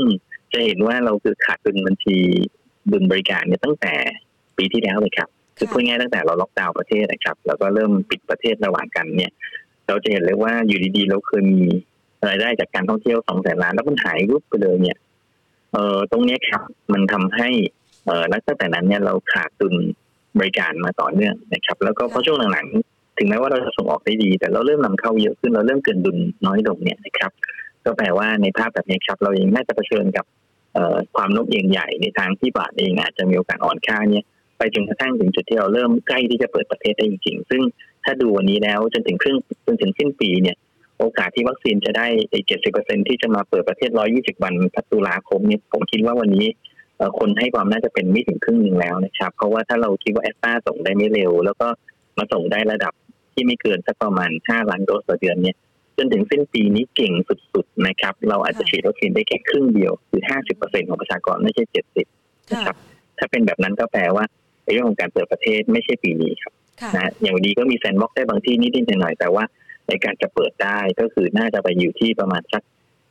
จะเห็นว่าเราคือขาดดุลบัญชี ดุลบริการเนี่ยตั้งแต่ปีที่แล้วเลยครับคือพูดง่ายตั้งแต่เราล็อกดาวน์ประเทศนะครับ แล้วก็เริ่มปิดประเทศระหว่างกันเนี่ย เราจะเห็นเลยว่าอยู่ดีๆเราเคยมีรายได้จากการท่องเที่ยวสองแสนล้านแล้วมันหายรูปไปเลยเนี่ยเออตรงนี้ครับ มันทำให้เออแล้วตั้งแต่นั้นเนี่ยเราขาดดุลบริการมาต่อเนื่องนะครับ แล้วก็เพราะช่วงหลังๆถึงแม้ว่าเราจะส่งออกได้ดี แต่เราเริ่มนำเข้าเยอะขึ้นเราเริ่มเกินดุลน้อยลงเนี่ยนะครับ ก็แปลว่าในภาพแบบนี้ครับ เรายังน่าจะเผชิญกับ ความโน้มเอียงใหญ่ในทางที่บาทเองอาจจะมีโอกาสอ่อนค่าเนี่ยไปจนกระทั่งถึงจุดที่เราเริ่มใกล้ที่จะเปิดประเทศได้จริงๆ ซึ่งถ้าดูวันนี้แล้วจนถึงครึ่งจนถึงสิ้นปีเนี่ยโอกาสที่วัคซีนจะได้เจ็ดสิบเปอร์เซ็นที่จะมาเปิดประเทศร้อยี่สิบวันตุลาคมเนี่ยผมคิดว่าวันนี้คนให้ความน่าจะเป็นไม่ถึงครึ่งหนึ่งแล้วนะครับ เพราะว่าถ้าเราคิดว่าแอสตราส่งได้ไม่เร็ว แล้วก็มาส่งได้ระดับที่ไม่เกินสักประมาณห้าล้านโดสต่อเดือนเนี่ย จนถึงสิ้นปีนี้เก่งสุดๆนะครับ เราอาจจะฉีดวัคซีนได้แค่ครึ่งเดียวคือห้าสิบเปอร์เซ็นของประชากรไม่ใช่เจ็ดสิบนะครับ ถ้าเป็นแบบนั้นก็แปลว่าเรื่องของการเปิดประเทศไม่ใช่ปีนี้ครับนะอย่างดีก็มี sandbox ได้บางที่นิดๆหน่อยแต่ว่าในการจะเปิดได้ก็คือน่าจะไปอยู่ที่ประมาณสัก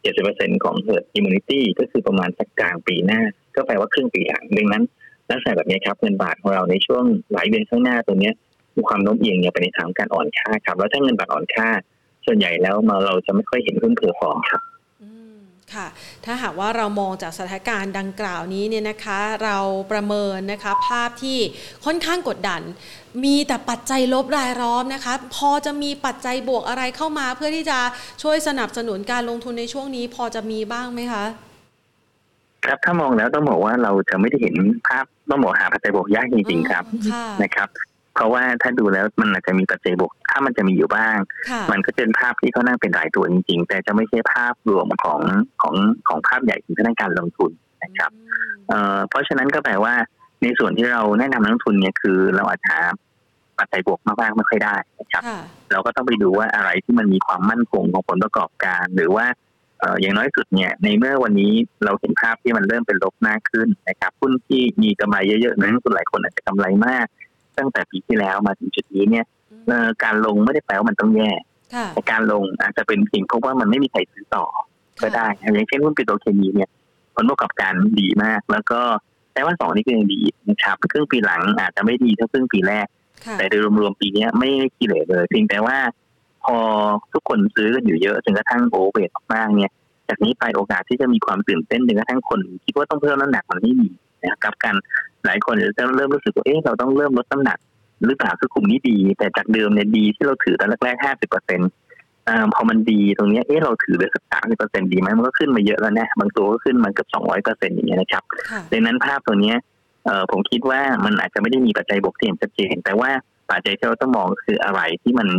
เจ็ดสิบเปอร์เซ็นของ herd immunity ก็คือประมาณสักกลางปีหน้า ก็แปลว่าครึ่งปีหลังดังนั้นลักษณะแบบนี้ครับเงินบาทของเราในช่วงหลายเดือนข้างหน้าตัวนี้มีความโน้มเอียงเนี่ยไปในทางการอ่อนค่าครับ แล้วถ้าเงินบาทอ่อนค่า ส่วนใหญ่แล้วมาเราจะไม่ค่อยเห็นหุ้น perform ครับค่ะถ้าหากว่าเรามองจากสถานการณ์ดังกล่าวนี้เนี่ยนะคะเราประเมินนะคะภาพที่ค่อนข้างกดดัน มีแต่ปัจจัยลบรายล้อมนะคะพอจะมีปัจจัยบวกอะไรเข้ามา เพื่อที่จะช่วยสนับสนุนการลงทุนในช่วงนี้ พอจะมีบ้างไหมคะครับถ้ามองแล้วต้องบอกว่าเราจะไม่ได้เห็นภาพต้องบอกหาปัจจัยบวกยากจริงๆครับนะครับ เพราะว่าถ้าดูแล้วมันอาจจะมีปัจจัยบวก ถ้ามันจะมีอยู่บ้าง มันก็เป็นภาพที่เขานั่งเป็นรายตัวจริงๆ แต่จะไม่ใช่ภาพรวมของของของภาพใหญ่ที่ด้านการลงทุนนะครับเพราะฉะนั้นก็แปลว่าในส่วนที่เราแนะนำนักลงทุนเนี่ยคือเราอาจจะปัจจัยบวกมากๆไม่ค่อยได้นะครับ เราก็ต้องไปดูว่าอะไรที่มันมีความมั่นคงของผลประกอบการ หรือว่าอย่างน้อยสุดเนี่ย ในเมื่อวันนี้เราเห็นภาพที่มันเริ่มเป็นลบมากขึ้นนะครับหุ้นที่มีกำไรเยอะๆนักลงทุนหลายคนอาจจะกำไรมาก ตั้งแต่ปีที่แล้วมาถึงจุดนี้เนี่ยการลงไม่ได้แปลว่ามันต้องแย่แต่การลงอาจจะเป็นเพียงเพราะว่ามันไม่มีใครซื้อต่อ ก็ได้อย่างเช่นหุ้นปิโตรเคมีเนี่ยผลประกอบการดีมาก แล้วก็แต่ว่าสองนี้ก็ยังดีนะครับครึ่งปีหลังอาจจะไม่ดีเท่าครึ่งปีแรก แต่โดยรวมๆปีนี้ไม่ขี้เหร่เลยเพียงแต่ว่าพอทุกคนซื้อกันอยู่เยอะจนกระทั่งโอเวอร์มากเนี่ย จากนี้ไปโอกาสที่จะมีความตื่นเต้นจนกระทั่งคนคิดว่าต้องเพิ่มน้ำหนักมันไม่มี นะครับการหลายคนจะเริ่มรู้สึกว่าเอ๊ะเราต้องเริ่มลดน้ำหนัก หรือเปล่าคือกลุ่มนี้ดี แต่จากเดิมเนี่ยดีที่เราถือตอนแรกๆห้าสิบเปอร์เซ็นต์พอมันดีตรงนี้เอ๊ะเราถือเหลือสักสามสิบเปอร์เซ็นต์ดีไหมมันก็ขึ้นมาเยอะแล้วนะบางตัวก็ขึ้นมาเกือบสองร้อยเปอร์เซ็นต์อย่างเงี้ยนะครับดังนั้นภาพตัวเนี้ยเออผมคิดว่ามันอาจจะไม่ได้มีปัจจัยบวกที่เห็นชัดเจน แต่ว่า ปัจจัยที่เราต้องมองคืออะไรที่มัน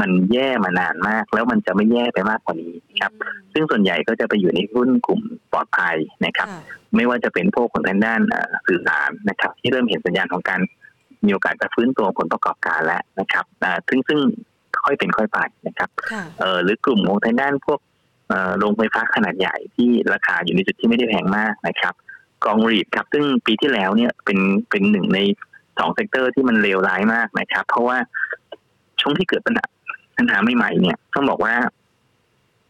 มันแย่มานานมาก แล้วมันจะไม่แย่ไปมากกว่านี้ครับ ซึ่งส่วนใหญ่ก็จะไปอยู่ในหุ้นกลุ่มปลอดภัยนะครับ ไม่ว่าจะเป็นพวกของทางด้านสื่อสารนะครับ ที่เริ่มเห็นสัญญาณของการมีโอกาสจะฟื้นตัวผลประกอบการแล้วนะครับซึ่งซึ่งค่อยเป็นค่อยไปนะครับเออหรือกลุ่มของทางด้านพวกโรงไฟฟ้าขนาดใหญ่ที่ราคาอยู่ในจุดที่ไม่ได้แพงมากนะครับ กองรีดครับ ซึ่งปีที่แล้วเนี่ยเป็นเป็นหนึ่งใน สอง sector ที่มันเลวร้ายมากนะครับ เพราะว่าช่วงที่เกิดปัญหาปัญหาใหม่ๆเนี่ยต้องบอกว่า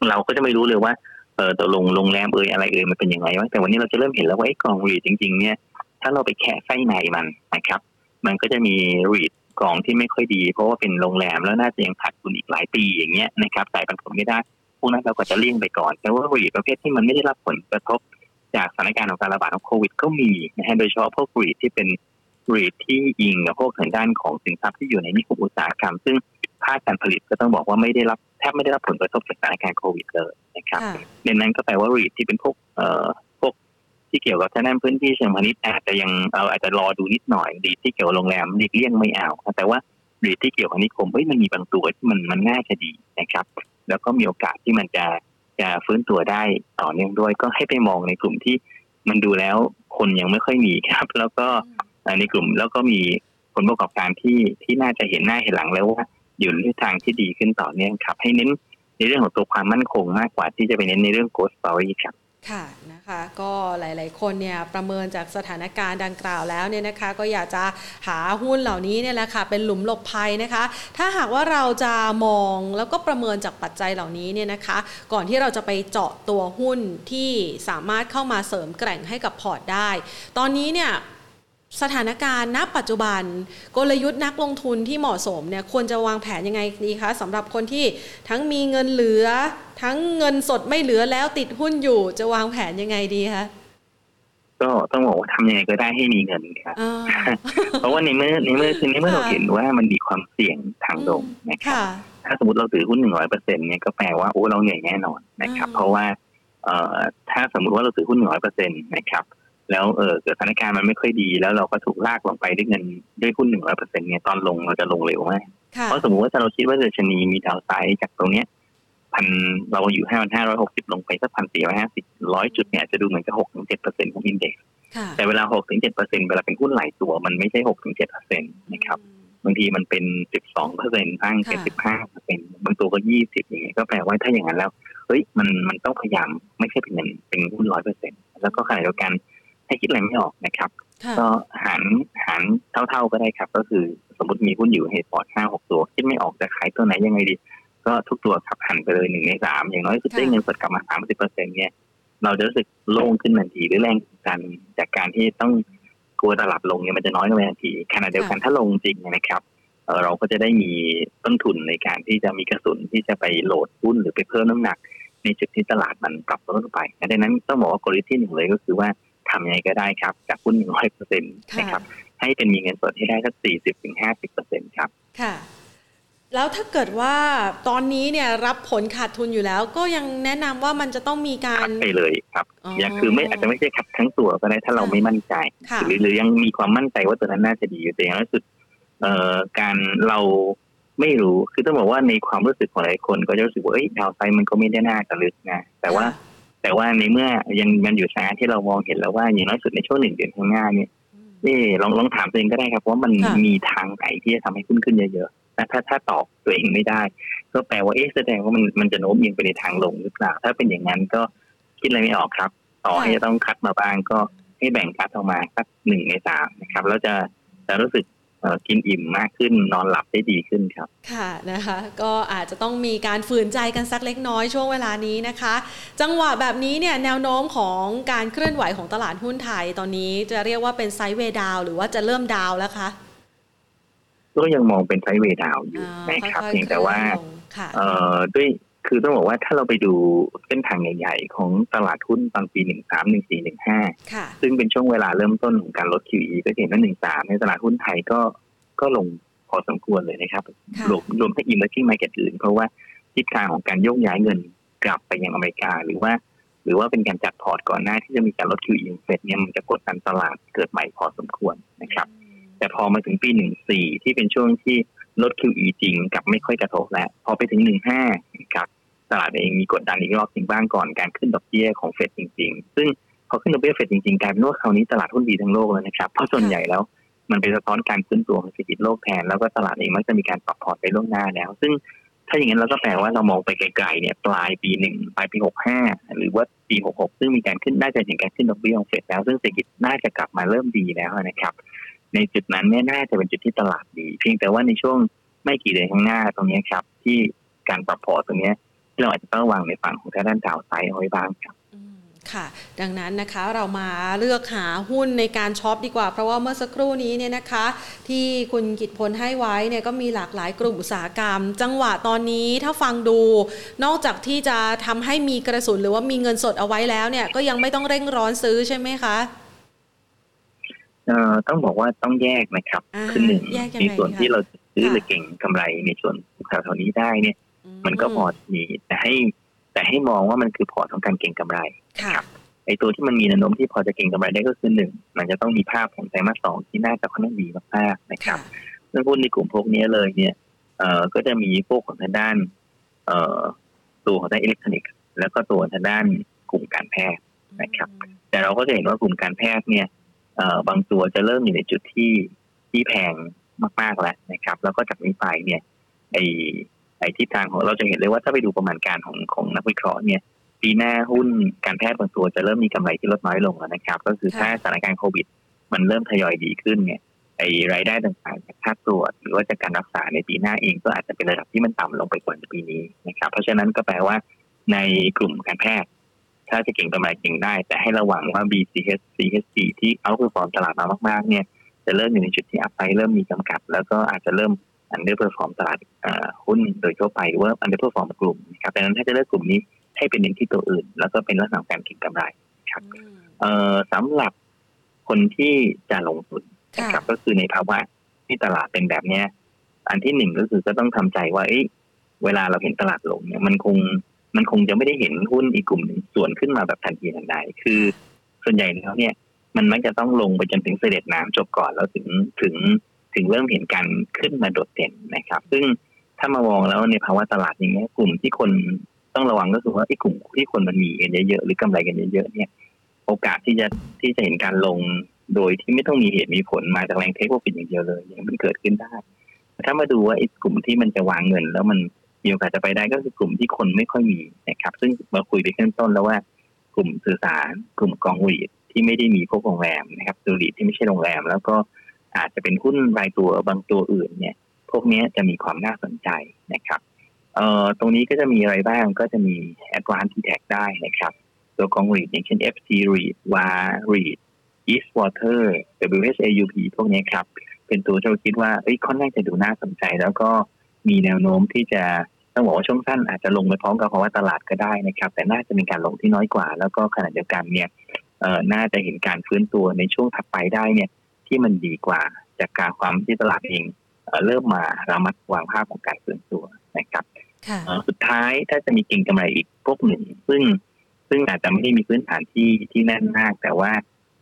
เราก็จะไม่รู้เลยว่าเออตัวลงโรงแรมเอ่ยอะไรเอ่ยมันเป็นยังไงวะแต่วันนี้เราจะเริ่มเห็นแล้วว่าไอ้กอง REIT จริง ๆ เนี่ย ถ้าเราไปแคะไส้ในมันนะครับ มันก็จะมี REIT กองที่ไม่ค่อยดี เพราะว่าเป็นโรงแรมแล้วน่าจะยังขาดทุนอีกหลายปีอย่างเงี้ยนะครับจ่ายปันผลไม่ได้พวกนั้นเราก็จะเลี่ยงไปก่อน แต่ว่าบริษัทประเภทที่มันไม่ได้รับผลกระทบจากสถานการณ์ของการระบาดของโควิดก็มีนะฮะโดยเฉพาะพวกบริษัทที่เป็น ริษัทที่อิงกับพวกทางด้านของสินทรัพย์ที่อยู่ในนิคมอุตสาหกรรม ซึ่งภาคการผลิตก็ต้องบอกว่าไม่ได้รับแทบไม่ได้รับผลกระทบจากสถานการณ์โควิดเลยนะครับในนั้นก็แปลว่าบริษัทที่เป็นพวกเอ่อพวกที่เกี่ยวกับทางด้านพื้นที่เชิงพาณิชย์อาจจะยังเราอาจจะรอดูนิดหน่อยดีที่เกี่ยวกับโรงแรมหลีกเลี่ยงไม่เอาแต่ว่าบริษัทที่เกี่ยวกับนิคมเฮ้ยมันมีบางตัวที่มันมันน่าจะดีนะครับ แล้วก็มีโอกาสที่มันจะจะฟื้นตัวได้ต่อเนื่องด้วยก็ให้ไปมองในกลุ่มที่มันดูแล้วคนยังไม่ค่อยมีครับ แล้วก็ ในกลุ่มแล้วก็มีผลประกอบการที่ที่น่าจะเห็นหน้าเห็นหลังแล้วว่าอยู่ในทางที่ดีขึ้นต่อเนื่องครับ ให้เน้นในเรื่องของตัวความมั่นคงมากกว่าที่จะไปเน้นในเรื่อง growth story ครับค่ะนะคะก็หลายๆ คนเนี่ยประเมินจากสถานการณ์ดังกล่าวแล้วเนี่ยนะคะ ก็อยากจะหาหุ้นเหล่านี้เนี่ยแหละค่ะเป็นหลุมหลบภัยนะคะ ถ้าหากว่าเราจะมองแล้วก็ประเมินจากปัจจัยเหล่านี้เนี่ยนะคะ ก่อนที่เราจะไปเจาะตัวหุ้นที่สามารถเข้ามาเสริมแกร่งให้กับพอร์ตได้ ตอนนี้เนี่ย สถานการณ์ณปัจจุบัน กลยุทธ์นักลงทุนที่เหมาะสมเนี่ยควรจะวางแผนยังไงดีคะสำหรับคนที่ทั้งมีเงินเหลือ ทั้งเงินสดไม่เหลือแล้วติดหุ้นอยู่จะวางแผนยังไงดีคะก็ต้องบอกว่าทำยังไงก็ได้ให้มีเงินครับเพราะว่าในเมื่อในเมื่อคือในเมื่อเราเห็นว่ามันมีความเสี่ยงทางลงนะครับถ้าสมมติเราถือหุ้นหนึ่งร้อยเปอร์เซ็นเนี่ยก็แปลว่าโอ้เราเหนื่อยแน่นอนนะครับ เพราะว่าเอ่อถ้าสมมติว่าเราถือหุ้นหนึ่งร้อยเปอร์เซ็นต์นะครับ แล้วเออเกิดสถานการณ์มันไม่ค่อยดี แล้วเราก็ถูกลากลงไปด้วยเงินด้วยหุ้นหนึ่งร้อยเปอร์เซ็นต์เนี่ยตอนลงเราจะลงเร็วมากเพราะสมมติว่าถ้าเราคิดว่าเดชนีมีดาวไซด์จากตรงเนี้ยพันเราอยู่ห้าพันห้าร้อยหกสิบลงไปสักพันสี่ร้อยห้าสิบร้อยจุดเนี่ยจะดูเหมือนกับหกถึงเจ็ดเปอร์เซ็นต์ของอินเด็กซ์แต่เวลาหกถึงเจ็ดเปอร์เซ็นต์เวลาเป็นหุ้นหลายตัวมันไม่ใช่หกถึงเจ็ดเปอร์เซ็นต์นะครับบางทีมันเป็นสิบสองเปอร์เซ็นต์บ้างแค่สิบห้าเปอร์เซ็นต์บางตัวก็ยี่สิบอย่างเงี้ยก็แปลว่าถ้าอย่างนั้นแล้วเฮ้ยมันมันต้องพยายามไม่ใช่เป็นเงินเป็นหุ้นร้อยเปอร์เซ็นต์แล้วก็ขณะเดียวกัน ถ้าคิดอะไรไม่ออกนะครับ ก็หันหันเท่าๆก็ได้ครับ ก็คือสมมติมีหุ้นอยู่เหตุพอร์ตห้าหกตัว คิดไม่ออกจะขายตัวไหนยังไงดี ก็ทุกตัวขับหันไปเลยหนึ่งในสามอย่างน้อยสุดได้เงินสดกลับมาสามสิบเปอร์เซ็นต์เนี่ยเราจะรู้สึกโล่งขึ้นทันทีหรือแรงกันจากการที่ต้องกลัวตลาดลงเนี่ยมันจะน้อยลงทันทีขณะเดียวกันถ้าลงจริงนะครับเราก็จะได้มีต้นทุนในการที่จะมีกระสุนที่จะไปโหลดหุ้นหรือไปเพิ่มน้ำหนัก ในจุดที่ตลาดมันปรับลดลงไปดังนั้นต้องบอกว่ากลยุทธ์ที่หนึ่งเลยก็คือว่า ทำยังไงก็ได้ครับจากหุ้นหนึ่งร้อยเปอร์เซ็นต์นะครับ ให้เป็นมีเงินสดให้ได้สักสี่สิบถึงห้าสิบเปอร์เซ็นต์ครับ ค่ะ แล้วถ้าเกิดว่าตอนนี้เนี่ยรับผลขาดทุนอยู่แล้ว ก็ยังแนะนำว่ามันจะต้องมีการไปเลยครับยังคือไม่อาจจะไม่ใช่ขัดทั้งตัวก็ได้ถ้าเราไม่มั่นใจ หรือหรือยังมีความมั่นใจว่าตัวนั้นน่าจะดีอยู่แต่อย่างน้อยสุดเอ่อการเราไม่รู้คือต้องบอกว่าในความรู้สึกของหลายคนก็จะรู้สึกว่าเอ้ยดาวไซมันก็ไม่ได้น่าจะลึกนะแต่ว่า แต่ว่าในเมื่อยังมันอยู่สถานที่เรามองเห็นแล้วว่าอย่างน้อยสุดในช่วงหนึ่งเดือนข้างหน้าเนี่ยนี่ลองลองถามตัวเองก็ได้ครับว่ามันมีทางไหนที่จะทำให้ขึ้นขึ้นเยอะๆแต่ถ้าถ้าตอบตัวเองไม่ได้ ก็แปลว่าเอ๊ะแสดงว่ามันมันจะโน้มเอียงไปในทางลงหรือเปล่า ถ้าเป็นอย่างนั้นก็คิดอะไรไม่ออกครับ ต่อให้จะต้องคัดมาบ้างก็ให้แบ่งคัดออกมาสักหนึ่งในสามนะครับ แล้วจะจะรู้สึก กินอิ่มมากขึ้นนอนหลับได้ดีขึ้นครับ ค่ะนะคะ ก็อาจจะต้องมีการฝืนใจกันสักเล็กน้อยช่วงเวลานี้นะคะ จังหวะแบบนี้เนี่ยแนวโน้มของการเคลื่อนไหวของตลาดหุ้นไทยตอนนี้จะเรียกว่าเป็นไซด์เวดาวหรือว่าจะเริ่มดาวแล้วคะก็ยังมองเป็น sideway down อยู่นะครับเพียงแต่ว่าด้วย คือต้องบอกว่าถ้าเราไปดูเส้นทางใหญ่ ๆ ของตลาดหุ้นตอนปีหนึ่งสามหนึ่งสี่หนึ่งห้าซึ่งเป็นช่วงเวลาเริ่มต้นของการลด QE ก็เห็นว่าหนึ่งสามในตลาดหุ้นไทยก็ก็ลงพอสมควรเลยนะครับ รวมรวมทั้ง emerging market อื่น เพราะว่าทิศทางของการโยกย้ายเงินกลับไปยังอเมริกา หรือว่า หรือว่าเป็นการจัดพอร์ตก่อนหน้าที่จะมีการลด QE เสร็จเนี่ยมันจะกดดันตลาดเกิดใหม่พอสมควรนะครับ แต่พอมาถึงปีหนึ่งสี่ที่เป็นช่วงที่ลด QE จริงกับไม่ค่อยกระทบแล้ว พอไปถึงหนึ่งห้าครับ ตลาดเองมีกดดันอีกรอบจริงบ้างก่อนการขึ้นดอกเบี้ยของเฟดจริง ๆ ซึ่งพอขึ้นดอกเบี้ยเฟดจริงๆกลายเป็นว่าคราวนี้ตลาดหุ้นดีทั้งโลกเลยนะครับเพราะส่วนใหญ่แล้วมันเป็นสะท้อนการขึ้นตัวของเศรษฐกิจโลกแทนแล้วก็ตลาดเองมักจะมีการปรับพอร์ตไปล่วงหน้าแล้ว ซึ่งถ้าอย่างนั้นเราก็แปลว่าเรามองไปไกลๆเนี่ยปลายปีหนึ่งปลายปีหกห้าหรือว่าปีหกหกซึ่งมีการขึ้นน่าจะเห็นการขึ้นดอกเบี้ยของเฟดแล้วซึ่งเศรษฐกิจน่าจะกลับมาเริ่มดีแล้วนะครับ ในจุดนั้นเนี่ยน่าจะเป็นจุดที่ตลาดดี เพียงแต่ว่าในช่วงไม่กี่เดือนข้างหน้าตรงนี้ครับ ที่การปรับพอร์ตตรงนี้ เราอาจจะต้องวางในฝั่งของทางด้าน downside เอาไว้บ้างครับค่ะ ดังนั้นนะคะเรามาเลือกหาหุ้นในการช็อปดีกว่า เพราะว่าเมื่อสักครู่นี้เนี่ยนะคะ ที่คุณกิตพลให้ไว้เนี่ยก็มีหลากหลายกลุ่มอุตสาหกรรม จังหวะตอนนี้ถ้าฟังดู นอกจากที่จะทำให้มีกระสุนหรือว่ามีเงินสดเอาไว้แล้วเนี่ยก็ยังไม่ต้องเร่งร้อนซื้อใช่ไหมคะเอ่อต้องบอกว่าต้องแยกนะครับ คือหนึ่งในส่วนที่เราซื้อหรือเก่งกำไรในส่วนแถวๆนี้ได้เนี่ย มันก็พอมีแต่ให้ แต่ให้มองว่ามันคือพอของการเก่งกำไรครับไอตัวที่มันมีแนวโน้มที่พอจะเก่งกำไรได้ก็คือหนึ่งมันจะต้องมีภาพของไตรมาสสองที่น่าจะค่อนข้างดีมากๆนะครับเรื่องหุ้นในกลุ่มพวกนี้เลยเนี่ยเอ่อก็จะมีพวกของทางด้าน เอ่อตัวของด้านอิเล็กทรอนิกส์แล้วก็ตัวทางด้านกลุ่มการแพทย์นะครับ แต่เราก็จะเห็นว่ากลุ่มการแพทย์เนี่ยเอ่อบางตัวจะเริ่มอยู่ในจุดที่ที่แพงมากๆแล้วนะครับ แล้วก็จากนี้ไปเนี่ยไอ ไอทิศทางของเราจะเห็นเลยว่าถ้าไปดูประมาณการของของนักวิเคราะห์เนี่ยปีหน้าหุ้นการแพทย์บางตัวจะเริ่มมีกำไรที่ลดน้อยลงแล้วนะครับ ก็คือถ้าสถานการณ์โควิด มันเริ่มทยอยดีขึ้นเนี่ยไอ้รายได้ต่างๆจากค่าตรวจหรือว่าจากการรักษาในปีหน้าเองก็อาจจะเป็นระดับที่มันต่ำลงไปกว่าในปีนี้นะครับ เพราะฉะนั้นก็แปลว่าในกลุ่มการแพทย์ ถ้าจะเก็งกำไรเก็งได้ แต่ให้ระวังว่า BCH CHG ที่ outperform ตลาดมามากๆเนี่ยจะเริ่มอยู่ในจุดที่ upside เริ่มมีจำกัด แล้วก็อาจจะเริ่ม underperform ตลาดหุ้นโดยทั่วไปหรือว่า underperform กลุ่มนะครับดังนั้นถ้าจะเลือกกลุ่มนี้ให้เป็นเน้นที่ตัวอื่น แล้วก็เป็นลักษณะการเก็งกำไรครับเอ่อสำหรับคนที่จะลงทุนนะครับก็คือในภาวะที่ตลาดเป็นแบบเนี้ยอันที่หนึ่งก็คือก็ต้องทำใจว่าเอ้เวลาเราเห็นตลาดลงเนี่ยมันคงมันคงจะไม่ได้เห็นหุ้นอีกกลุ่มหนึ่งส่วนขึ้นมาแบบทันทีทันใดคือ ส่วนใหญ่แล้วเนี่ย มันมักจะต้องลงไปจนถึงเสด็จน้ำจบก่อนแล้วถึงถึง ถึงเริ่มเห็นการขึ้นมาโดดเด่นนะครับ ซึ่งถ้ามามองแล้วในภาวะตลาดอย่างเงี้ยกลุ่มที่คนต้องระวังก็คือว่าไอ้กลุ่มที่คนมันมีกันเยอะๆหรือกำไรกันเยอะๆเนี่ยโอกาสที่จะที่จะเห็นการลงโดยที่ไม่ต้องมีเหตุมีผลมาจากแรงเทคโปรฟิตอย่างเดียวเลยอย่างมันเกิดขึ้นได้ถ้ามาดูว่าไอ้กลุ่มที่มันจะวางเงิน แล้วมันมีโอกาสจะไปได้ก็คือกลุ่มที่คนไม่ค่อยมีนะครับ ซึ่งมาคุยไปขั้นต้นแล้วว่ากลุ่มสื่อสาร กลุ่มกองหลีดที่ไม่ได้มีพวกโรงแรมนะครับตัวหลีดที่ไม่ใช่โรงแรม แล้วก็ อาจจะเป็นหุ้นรายตัวบางตัวอื่นเนี่ย พวกนี้จะมีความน่าสนใจนะครับเอ่อตรงนี้ก็จะมีอะไรบ้างก็จะมี Advanced t a g ได้นะครับ ตัวกองรีดอย่างเช่น FC REIT WA REIT Eastwater WHAUP พวกนี้ครับ เป็นตัวที่เราคิดว่าเอ้ยค่อนข้างจะดูน่าสนใจ แล้วก็มีแนวโน้มที่จะต้องบอกว่าช่วงสั้นอาจจะลงไปพร้อมกับภาวะตลาดก็ได้นะครับ แต่น่าจะมีการลงที่น้อยกว่า แล้วก็ขณะเดียวกันเนี่ยเอ่อน่าจะเห็นการฟื้นตัวในช่วงถัดไปได้เนี่ย ที่มันดีกว่า จากการความที่ตลาดเองเริ่มมาระมัดวางภาพของการฟื้นตัวนะครับสุดท้ายถ้าจะมีเก็งกำไรอีกพวกหนึ่ง ซึ่งซึ่งอาจจะไม่ได้มีพื้นฐานที่ที่แน่นมาก แต่ว่า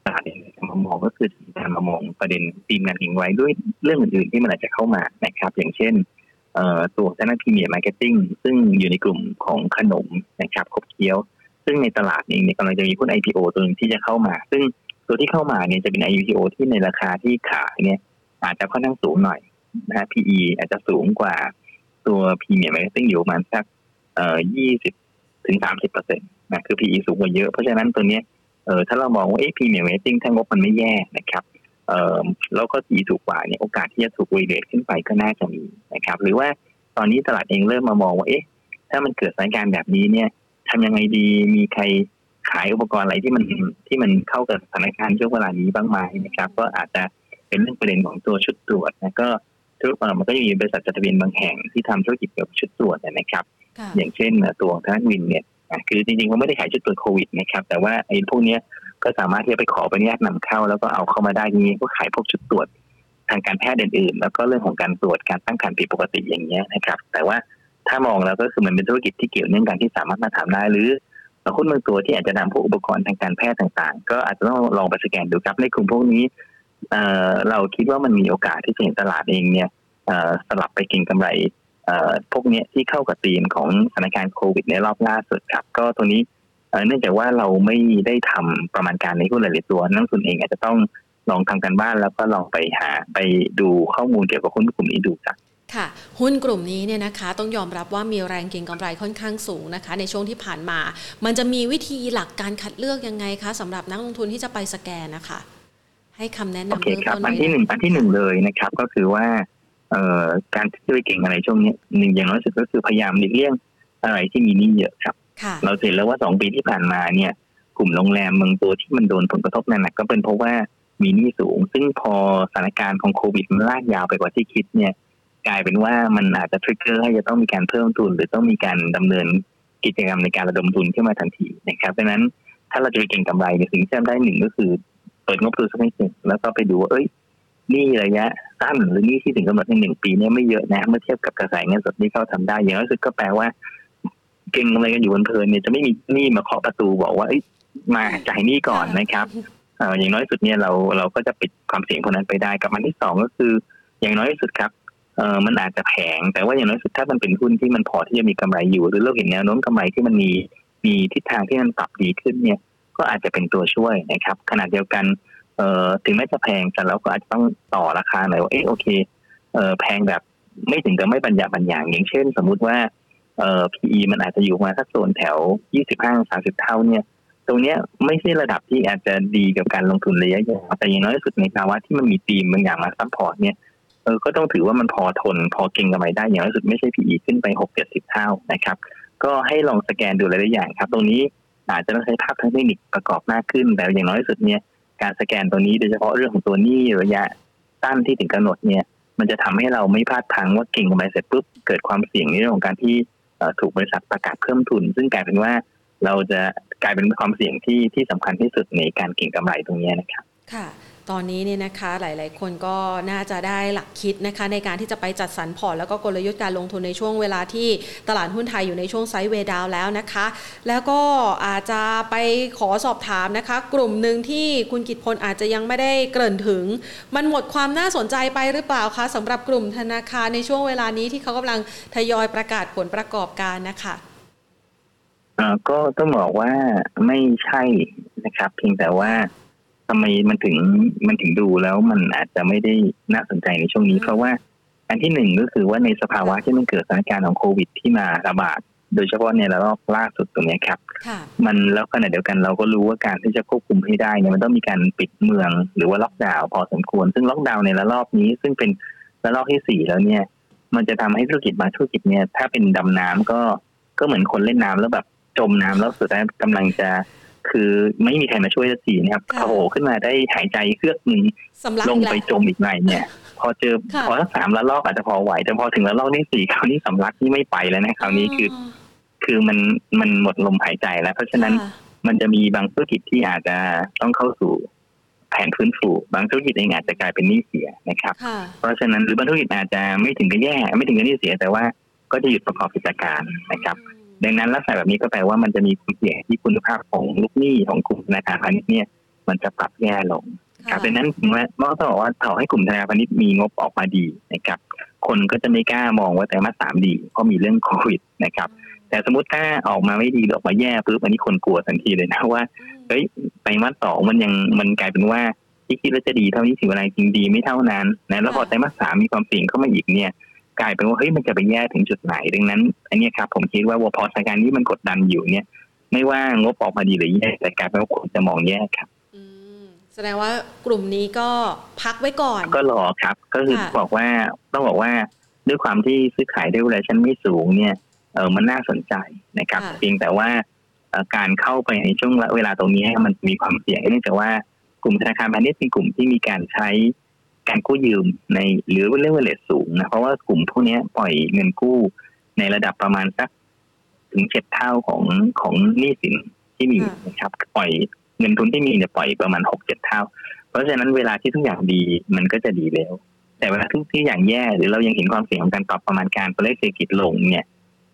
ตลาดเองมามองก็คือการมามองประเด็นทีมงานเองไว้ด้วยเรื่องอื่นๆที่มันอาจจะเข้ามานะครับ อย่างเช่นตัวทางด้าน Premier Marketing ซึ่งอยู่ในกลุ่มของขนมนะครับขบเคี้ยว ซึ่งในตลาดเองเนี่ยกำลังจะมีหุ้น IPO ตัวนึงที่จะเข้ามา ซึ่ง ตัวที่เข้ามาเนี่ยจะเป็น IPO ที่ในราคาที่ขายเนี่ยอาจจะค่อนข้างสูงหน่อยนะฮะ PE อาจจะสูงกว่าตัว Premier Marketing อยู่ประมาณสักเอ่อยี่สิบถึงสามสิบเปอร์เซ็นต์นะคือ PE สูงกว่าเยอะเพราะฉะนั้นตัวเนี้ยเออถ้าเรามองว่าเอ้ Premier Marketing ถ้างบมันไม่แย่นะครับเออแล้วก็ PE ถูกกว่าเนี่ยโอกาสที่จะถูก rerate ขึ้นไปก็น่าจะมีนะครับ หรือว่าตอนนี้ตลาดเองเริ่มมามองว่าเอ๊ะถ้ามันเกิดสถานการณ์แบบนี้เนี่ยทำยังไงดีมีใคร ขายอุปกรณ์อะไรที่มันที่มันเข้ากับสถานการณ์ช่วงเวลานี้บ้างไหมนะครับ ก็อาจจะเป็นเรื่องประเด็นของตัวชุดตรวจนะก็ธุรกิจมันก็จะมีบริษัทจดทะเบียนบางแห่งที่ทำธุรกิจเกี่ยวกับชุดตรวจนะครับ อย่างเช่นตัวทางวินเนี่ยคือจริงๆเขาไม่ได้ขายชุดตรวจโควิดนะครับ แต่ว่าไอ้พวกนี้ก็สามารถที่จะไปขอใบอนุญาตนำเข้า แล้วก็เอาเข้ามาได้นี้ก็ขายพวกชุดตรวจทางการแพทย์อื่นๆ แล้วก็เรื่องของการตรวจการตั้งครรภ์ผิดปกติอย่างเงี้ยนะครับ แต่ว่าถ้ามองแล้วก็คือมันเป็นธุรกิจที่เกี่ยวเนื่องกันที่สามารถมาถามได้หรือ หุ้นบางตัวที่อาจจะนำพวกอุปกรณ์ทางการแพทย์ต่างๆ ก็อาจจะต้องลองไปสแกนดูครับในกลุ่มพวกนี้เราคิดว่ามันมีโอกาสที่จะเห็นตลาดเองเนี่ยสลับไปเก็งกำไรพวกนี้ที่เข้ากับธีมของสถานการณ์โควิดในรอบล่าสุดครับ ก็ตัวนี้เนื่องจากว่าเราไม่ได้ทำประมาณการในหุ้นหลายตัวนักทุนเองอาจจะต้องลองทำกันบ้านแล้วก็ลองไปหาไปดูข้อมูลเกี่ยวกับหุ้นกลุ่มนี้ดูครับ ค่ะ หุ้นกลุ่มนี้เนี่ยนะคะต้องยอมรับว่ามีแรงเก็งกำไรค่อนข้างสูงนะคะ ในช่วงที่ผ่านมา มันจะมีวิธีหลักการคัดเลือกยังไงคะสำหรับนักลงทุนที่จะไปสแกนนะคะ ให้คำแนะนำเบื้องต้นอันที่หนึ่งอันที่หนึ่งเลยนะครับ ก็คือว่าเอ่อการที่ไปเก่งอะไรช่วงนี้หนึ่งอย่างน้อยสุดก็คือพยายามหลีกเลี่ยงอะไรที่มีหนี้เยอะครับ เราเห็นแล้วว่าสองปีที่ผ่านมาเนี่ย กลุ่มโรงแรมบางตัวที่มันโดนผลกระทบหนักๆก็เป็นเพราะว่ามีหนี้สูง ซึ่งพอสถานการณ์ของโควิดมันลากยาวไปกว่าที่คิดเนี่ย กลายเป็นว่ามันอาจจะทริกเกอร์ให้จะต้องมีการเพิ่มทุน หรือต้องมีการดำเนินกิจกรรมในการระดมทุนขึ้นมาทันทีนะครับดังนั้นถ้าเราจะไปเก่งกำไรในสิ่งที่ทำได้หนึ่งก็คือเปิดงบทุนสักนิดหนึ่งแล้วก็ไปดูว่าเอ้ยนี่ระยะสั้นหรือนี่ที่ถึงกำหนดในหนึ่งปีเนี่ยไม่เยอะนะเมื่อเทียบกับกระแสเงินสดที่เขาทำได้อย่างน้อยสุดก็แปลว่า เก่งอะไรกันอยู่บนเพลินเนี่ยจะไม่มีนี่มาเคาะประตูบอกว่ามาจ่ายนี่ก่อนนะครับอย่างน้อยสุดเนี่ยเราเราก็จะปิดความเสี่ยงพวกนั้นไปได้กับมันที่สองก็คือ อย่างน้อยสุดครับ เออมันอาจจะแพงแต่ว่าอย่างน้อยสุดถ้ามันเป็นหุ้นที่มันพอที่จะมีกำไรอยู่ หรือเราเห็นแนวโน้มกำไรที่มันมีมีทิศทางที่มันปรับดีขึ้นเนี่ย ก็อาจจะเป็นตัวช่วยนะครับขณะเดียวกันเอ่อถึงแม้จะแพงแต่เราก็อาจจะต้องต่อราคาหน่อยว่าเออโอเคเออแพงแบบไม่ถึงกับไม่บันยะบันยังอย่างเช่น สมมุติว่าเอ่อ PE มันอาจจะอยู่มาสักโซนแถว25-30เท่าเนี่ยตรงนี้ไม่ใช่ระดับที่อาจจะดีกับการลงทุนระยะยาวแต่อย่างน้อยสุดในภาวะที่มันมีตีมบางอย่างมา support เนี่ย เออก็ต้องถือว่ามันพอทนพอเก่งกำไรได้อย่างน้อยสุดไม่ใช่ PE ขึ้นไปหกเจ็ดสิบเท่านะครับ ก็ให้ลองสแกนดูหลายๆอย่างครับ ตรงนี้อาจจะต้องใช้ภาพทางเทคนิคประกอบมากขึ้นแต่อย่างน้อยสุดเนี่ยการสแกนตัวนี้โดยเฉพาะเรื่องของตัวนี้ระยะสั้นที่ถึงกำหนดเนี่ย มันจะทำให้เราไม่พลาดทางว่าเก่งกำไรเสร็จปุ๊บเกิดความเสี่ยงในเรื่องของการที่ถูกบริษัทประกาศเพิ่มทุน ซึ่งกลายเป็นว่าเราจะกลายเป็นความเสี่ยงที่ที่สำคัญที่สุดในการเก่งกำไรตรงนี้นะครับ ค่ะ ตอนนี้เนี่ยนะคะหลาย ๆ คนก็น่าจะได้หลักคิดนะคะในการที่จะไปจัดสรรพอร์ตแล้วก็กลยุทธ์การลงทุนในช่วงเวลาที่ตลาดหุ้นไทยอยู่ในช่วงไซด์เวดาวแล้วนะคะ แล้วก็อาจจะไปขอสอบถามนะคะ กลุ่มหนึ่งที่คุณกิตพลอาจจะยังไม่ได้เกริ่นถึง มันหมดความน่าสนใจไปหรือเปล่าคะสำหรับกลุ่มธนาคารในช่วงเวลานี้ที่เขากำลังทยอยประกาศผลประกอบการนะคะก็ต้องบอกว่าไม่ใช่นะครับ เพียงแต่ว่า ทำไมมันถึงมันถึงดูแล้วมันอาจจะไม่ได้น่าสนใจในช่วงนี้ เพราะว่าอันที่หนึ่งก็คือว่าในสภาวะที่มันเกิดสถานการณ์ของโควิดที่มาระบาดโดยเฉพาะในระลอกล่าสุดตรงนี้ครับ มันแล้วขณะเดียวกันเราก็รู้ว่าการที่จะควบคุมให้ได้เนี่ยมันต้องมีการปิดเมืองหรือว่าล็อกดาวน์พอสมควร ซึ่งล็อกดาวน์ในระลอกนี้ ซึ่งเป็นระลอกที่สี่แล้วเนี่ย มันจะทำให้ธุรกิจบางธุรกิจเนี่ย ถ้าเป็นดำน้ำก็ก็เหมือนคนเล่นน้ำแล้วแบบจมน้ำแล้วสุดท้ายกำลังจะ คือไม่มีใครมาช่วยสักทีนะครับโผล่ขึ้นมาได้หายใจเครือกหนึ่งลงไปจมอีกหน่อยเนี่ย พอเจอพอสักสามละลอกอาจจะพอไหวแต่พอถึงละลอกที่สี่คราวนี้สำลักนี่ไม่ไปแล้วนะคราวนี้คือ คือมันมันหมดลมหายใจแล้ว เพราะฉะนั้นมันจะมีบางธุรกิจที่อาจจะต้องเข้าสู่แผนฟื้นฟูบางธุรกิจเองอาจจะกลายเป็นหนี้เสียนะครับ เพราะฉะนั้นหรือบางธุรกิจอาจจะไม่ถึงกับแย่ ไม่ถึงกับหนี้เสีย แต่ว่าก็จะหยุดประกอบกิจการนะครับ ดังนั้นลักษณะแบบนี้ก็แปลว่ามันจะมีความเสี่ยงที่คุณภาพของลูกหนี้ของกลุ่มธนาคารพาณิชย์เนี่ย มันจะปรับแย่ลงครับดังนั้นว่าต้องบอกว่าต่อให้กลุ่มธนาคารพาณิชย์มีงบออกมาดีนะครับ คนก็จะไม่กล้ามองว่าแต่มาสามดีเพราะมีเรื่องโควิดนะครับ แต่สมมติถ้าออกมาไม่ดีหรือออกมาแย่ปุ๊บอันนี้คนกลัวทันทีเลยนะว่าเฮ้ยไตรมาสสองมันยังมันกลายเป็นว่าที่คิดว่าจะดีเท่านี้ถึงเวลาจริงดีไม่เท่านั้นนะแล้วพอไตรมาสสามมีความเสี่ยงเข้ามาอีกเนี่ย กลายเป็นว่าเฮ้ยมันจะไปแย่ถึงจุดไหน ดังนั้น อันนี้ครับผมคิดว่าพอสถานการณ์นี้มันกดดันอยู่เนี่ย ไม่ว่างบออกมาดีหรือแย่แต่กลายเป็นว่าคนจะมองแย่ครับแสดงว่ากลุ่มนี้ก็พักไว้ก่อน ก็รอครับ ก็คือบอกว่าต้องบอกว่าด้วยความที่ซื้อขายด้วยเวลาชั้นไม่สูงเนี่ยเออมันน่าสนใจนะครับ เพียงแต่ว่าการเข้าไปในช่วงเวลาตรงนี้มันมีความเสี่ยงเนื่องจากว่ากลุ่มธนาคารพาณิชย์เป็นกลุ่มที่มีการใช้ การกู้ยืมในหรือเรียกว่าเลสูงนะเพราะว่ากลุ่มพวกนี้ปล่อยเงินกู้ในระดับประมาณสักถึงเจ็ดเท่าของของหนี้สินที่มีนะครับปล่อยเงินทุนที่มีเนี่ยปล่อยประมาณหกเจ็ดเท่า เพราะฉะนั้นเวลาที่ทุกอย่างดีมันก็จะดีเร็วแต่เวลาทุกที่อย่างแย่หรือเรายังเห็นความเสี่ยงของการปรับประมาณการตัวเลขเศรษฐกิจลงเนี่ย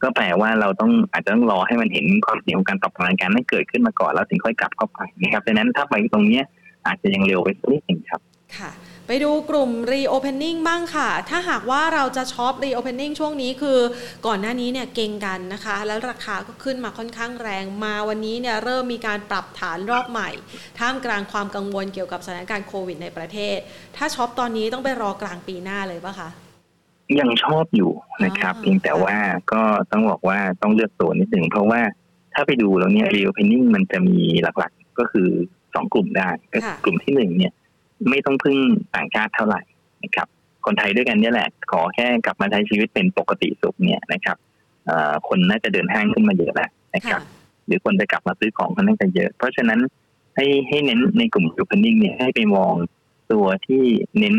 ก็แปลว่าเราต้องอาจจะต้องรอให้มันเห็นความเสี่ยงของการปรับประมาณการนั้นเกิดขึ้นมาก่อนแล้วถึงค่อยกลับเข้าไปนะครับดังนั้นถ้าไปตรงเนี้ยอาจจะยังเร็วไปสักนิดหนึ่งครับ ค่ะ ไปดูกลุ่ม reopening บ้างค่ะ ถ้าหากว่าเราจะช็อป reopening ช่วงนี้คือก่อนหน้านี้เนี่ยเก่งกันนะคะ แล้วราคาก็ขึ้นมาค่อนข้างแรงมาวันนี้เนี่ยเริ่มมีการปรับฐานรอบใหม่ ท่ามกลางความกังวลเกี่ยวกับสถานการณ์โควิดในประเทศ ถ้าช็อปตอนนี้ต้องไปรอกลางปีหน้าเลยปะคะยังชอบอยู่นะครับ เพียงแต่ว่าก็ต้องบอกว่าต้องเลือกตัวนิดหนึ่งเพราะว่าถ้าไปดูแล้วเนี่ย reopening มันจะมีหลักๆก็คือสองกลุ่มได้ก็กลุ่มที่หนึ่งเนี่ย ไม่ต้องพึ่งต่างชาติเท่าไหร่นะครับ คนไทยด้วยกันนี่แหละ ขอแค่กลับมาใช้ชีวิตเป็นปกติสุขเนี่ยนะครับคนน่าจะเดินห้างขึ้นมาเยอะแล้วนะครับ หรือคนจะกลับมาซื้อของค่อนข้างจะเยอะ เพราะฉะนั้นให้ให้เน้นในกลุ่มยูพันนิ่งเนี่ยให้ไปมองตัวที่เน้น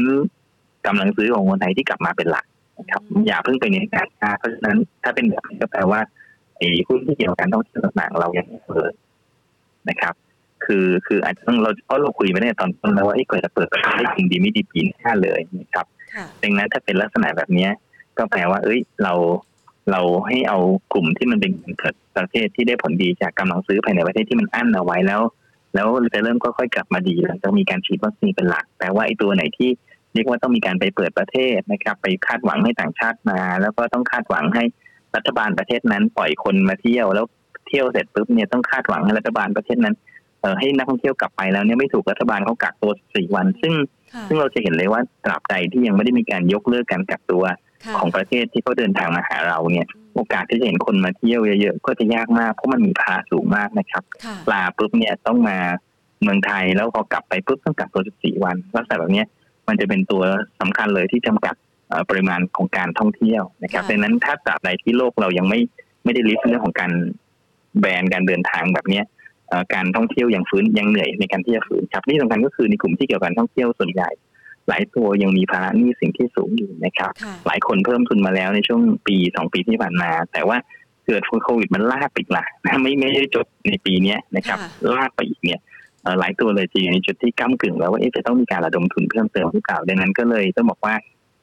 กำลังซื้อของคนไทยที่กลับมาเป็นหลักนะครับ อย่าเพิ่งไปเน้นการค้าเพราะฉะนั้นถ้าเป็นแบบนี้ก็แปลว่าไอ้หุ้นที่เกี่ยวกับการท่องเที่ยวต่างๆเรายังไม่เปิดนะครับ คือคืออาจจะต้องเราเพราะเราคุยไปในตอนต้นแล้วว่าไอ้เกิดจะเปิดประเทศได้จริงดีไม่ดีปีหน้าเลยนะครับดังนั้นถ้าเป็นลักษณะแบบนี้ก็แปลว่า เอ้ยเราเราให้เอากลุ่มที่มันเป็นเกิดประเทศที่ได้ผลดีจากกำลังซื้อภายในประเทศที่มันอั้นเอาไว้แล้ว แล้วจะเริ่มก็ค่อยกลับมาดีหลังจากมีการฉีดวัคซีนเป็นหลักแต่ว่าไอ้ตัวไหนที่เรียกว่าต้องมีการไปเปิดประเทศนะครับ ไปคาดหวังให้ต่างชาติมา แล้วก็ต้องคาดหวังให้รัฐบาลประเทศนั้นปล่อยคนมาเที่ยวแล้วเที่ยวเสร็จปุ๊บเนี่ยต้องคาดหวังให้รัฐบาลประเทศนั้นเออ ให้นักท่องเที่ยวกลับไปแล้วเนี่ยไม่ถูกรัฐบาลเขากักตัวสี่วัน ซึ่งซึ่งเราจะเห็นเลยว่าตราบใดที่ยังไม่ได้มีการยกเลิกการกักตัวของประเทศที่เขาเดินทางมาหาเราเนี่ย โอกาสที่จะเห็นคนมาเที่ยวเยอะๆก็จะยากมากเพราะมันมีภาสูงมากนะครับปลาปุ๊บเนี่ยต้องมาเมืองไทยแล้วพอกลับไปปุ๊บต้องกักตัวสี่วันลักษณะแบบนี้มันจะเป็นตัวสำคัญเลยที่จำกัดปริมาณของการท่องเที่ยวนะครับดังนั้นถ้าตราบใดที่โลกเรายังไม่ไม่ได้ลิสต์เรื่องของการแบนการเดินทางแบบเนี้ย การท่องเที่ยวยังฟื้นยังเหนื่อยในการที่จะฟื้นครับที่สำคัญก็คือในกลุ่มที่เกี่ยวกับการท่องเที่ยวส่วนใหญ่ หลายตัวยังมีภาระหนี้สิ่งที่สูงอยู่นะครับ หลายคนเพิ่มทุนมาแล้วในช่วงปีสองปีที่ผ่านมา แต่ว่าเกิดโควิดมันลากไปอีกละนะไม่ไม่ได้จบในปีนี้นะครับลากไปอีกเนี่ยหลายตัวเลยจะอยู่ในจุดที่ก้ากึ่งแล้วว่าจะต้องมีการระดมทุนเพิ่มเติมหรือเปล่าดังนั้นก็เลยต้องบอกว่า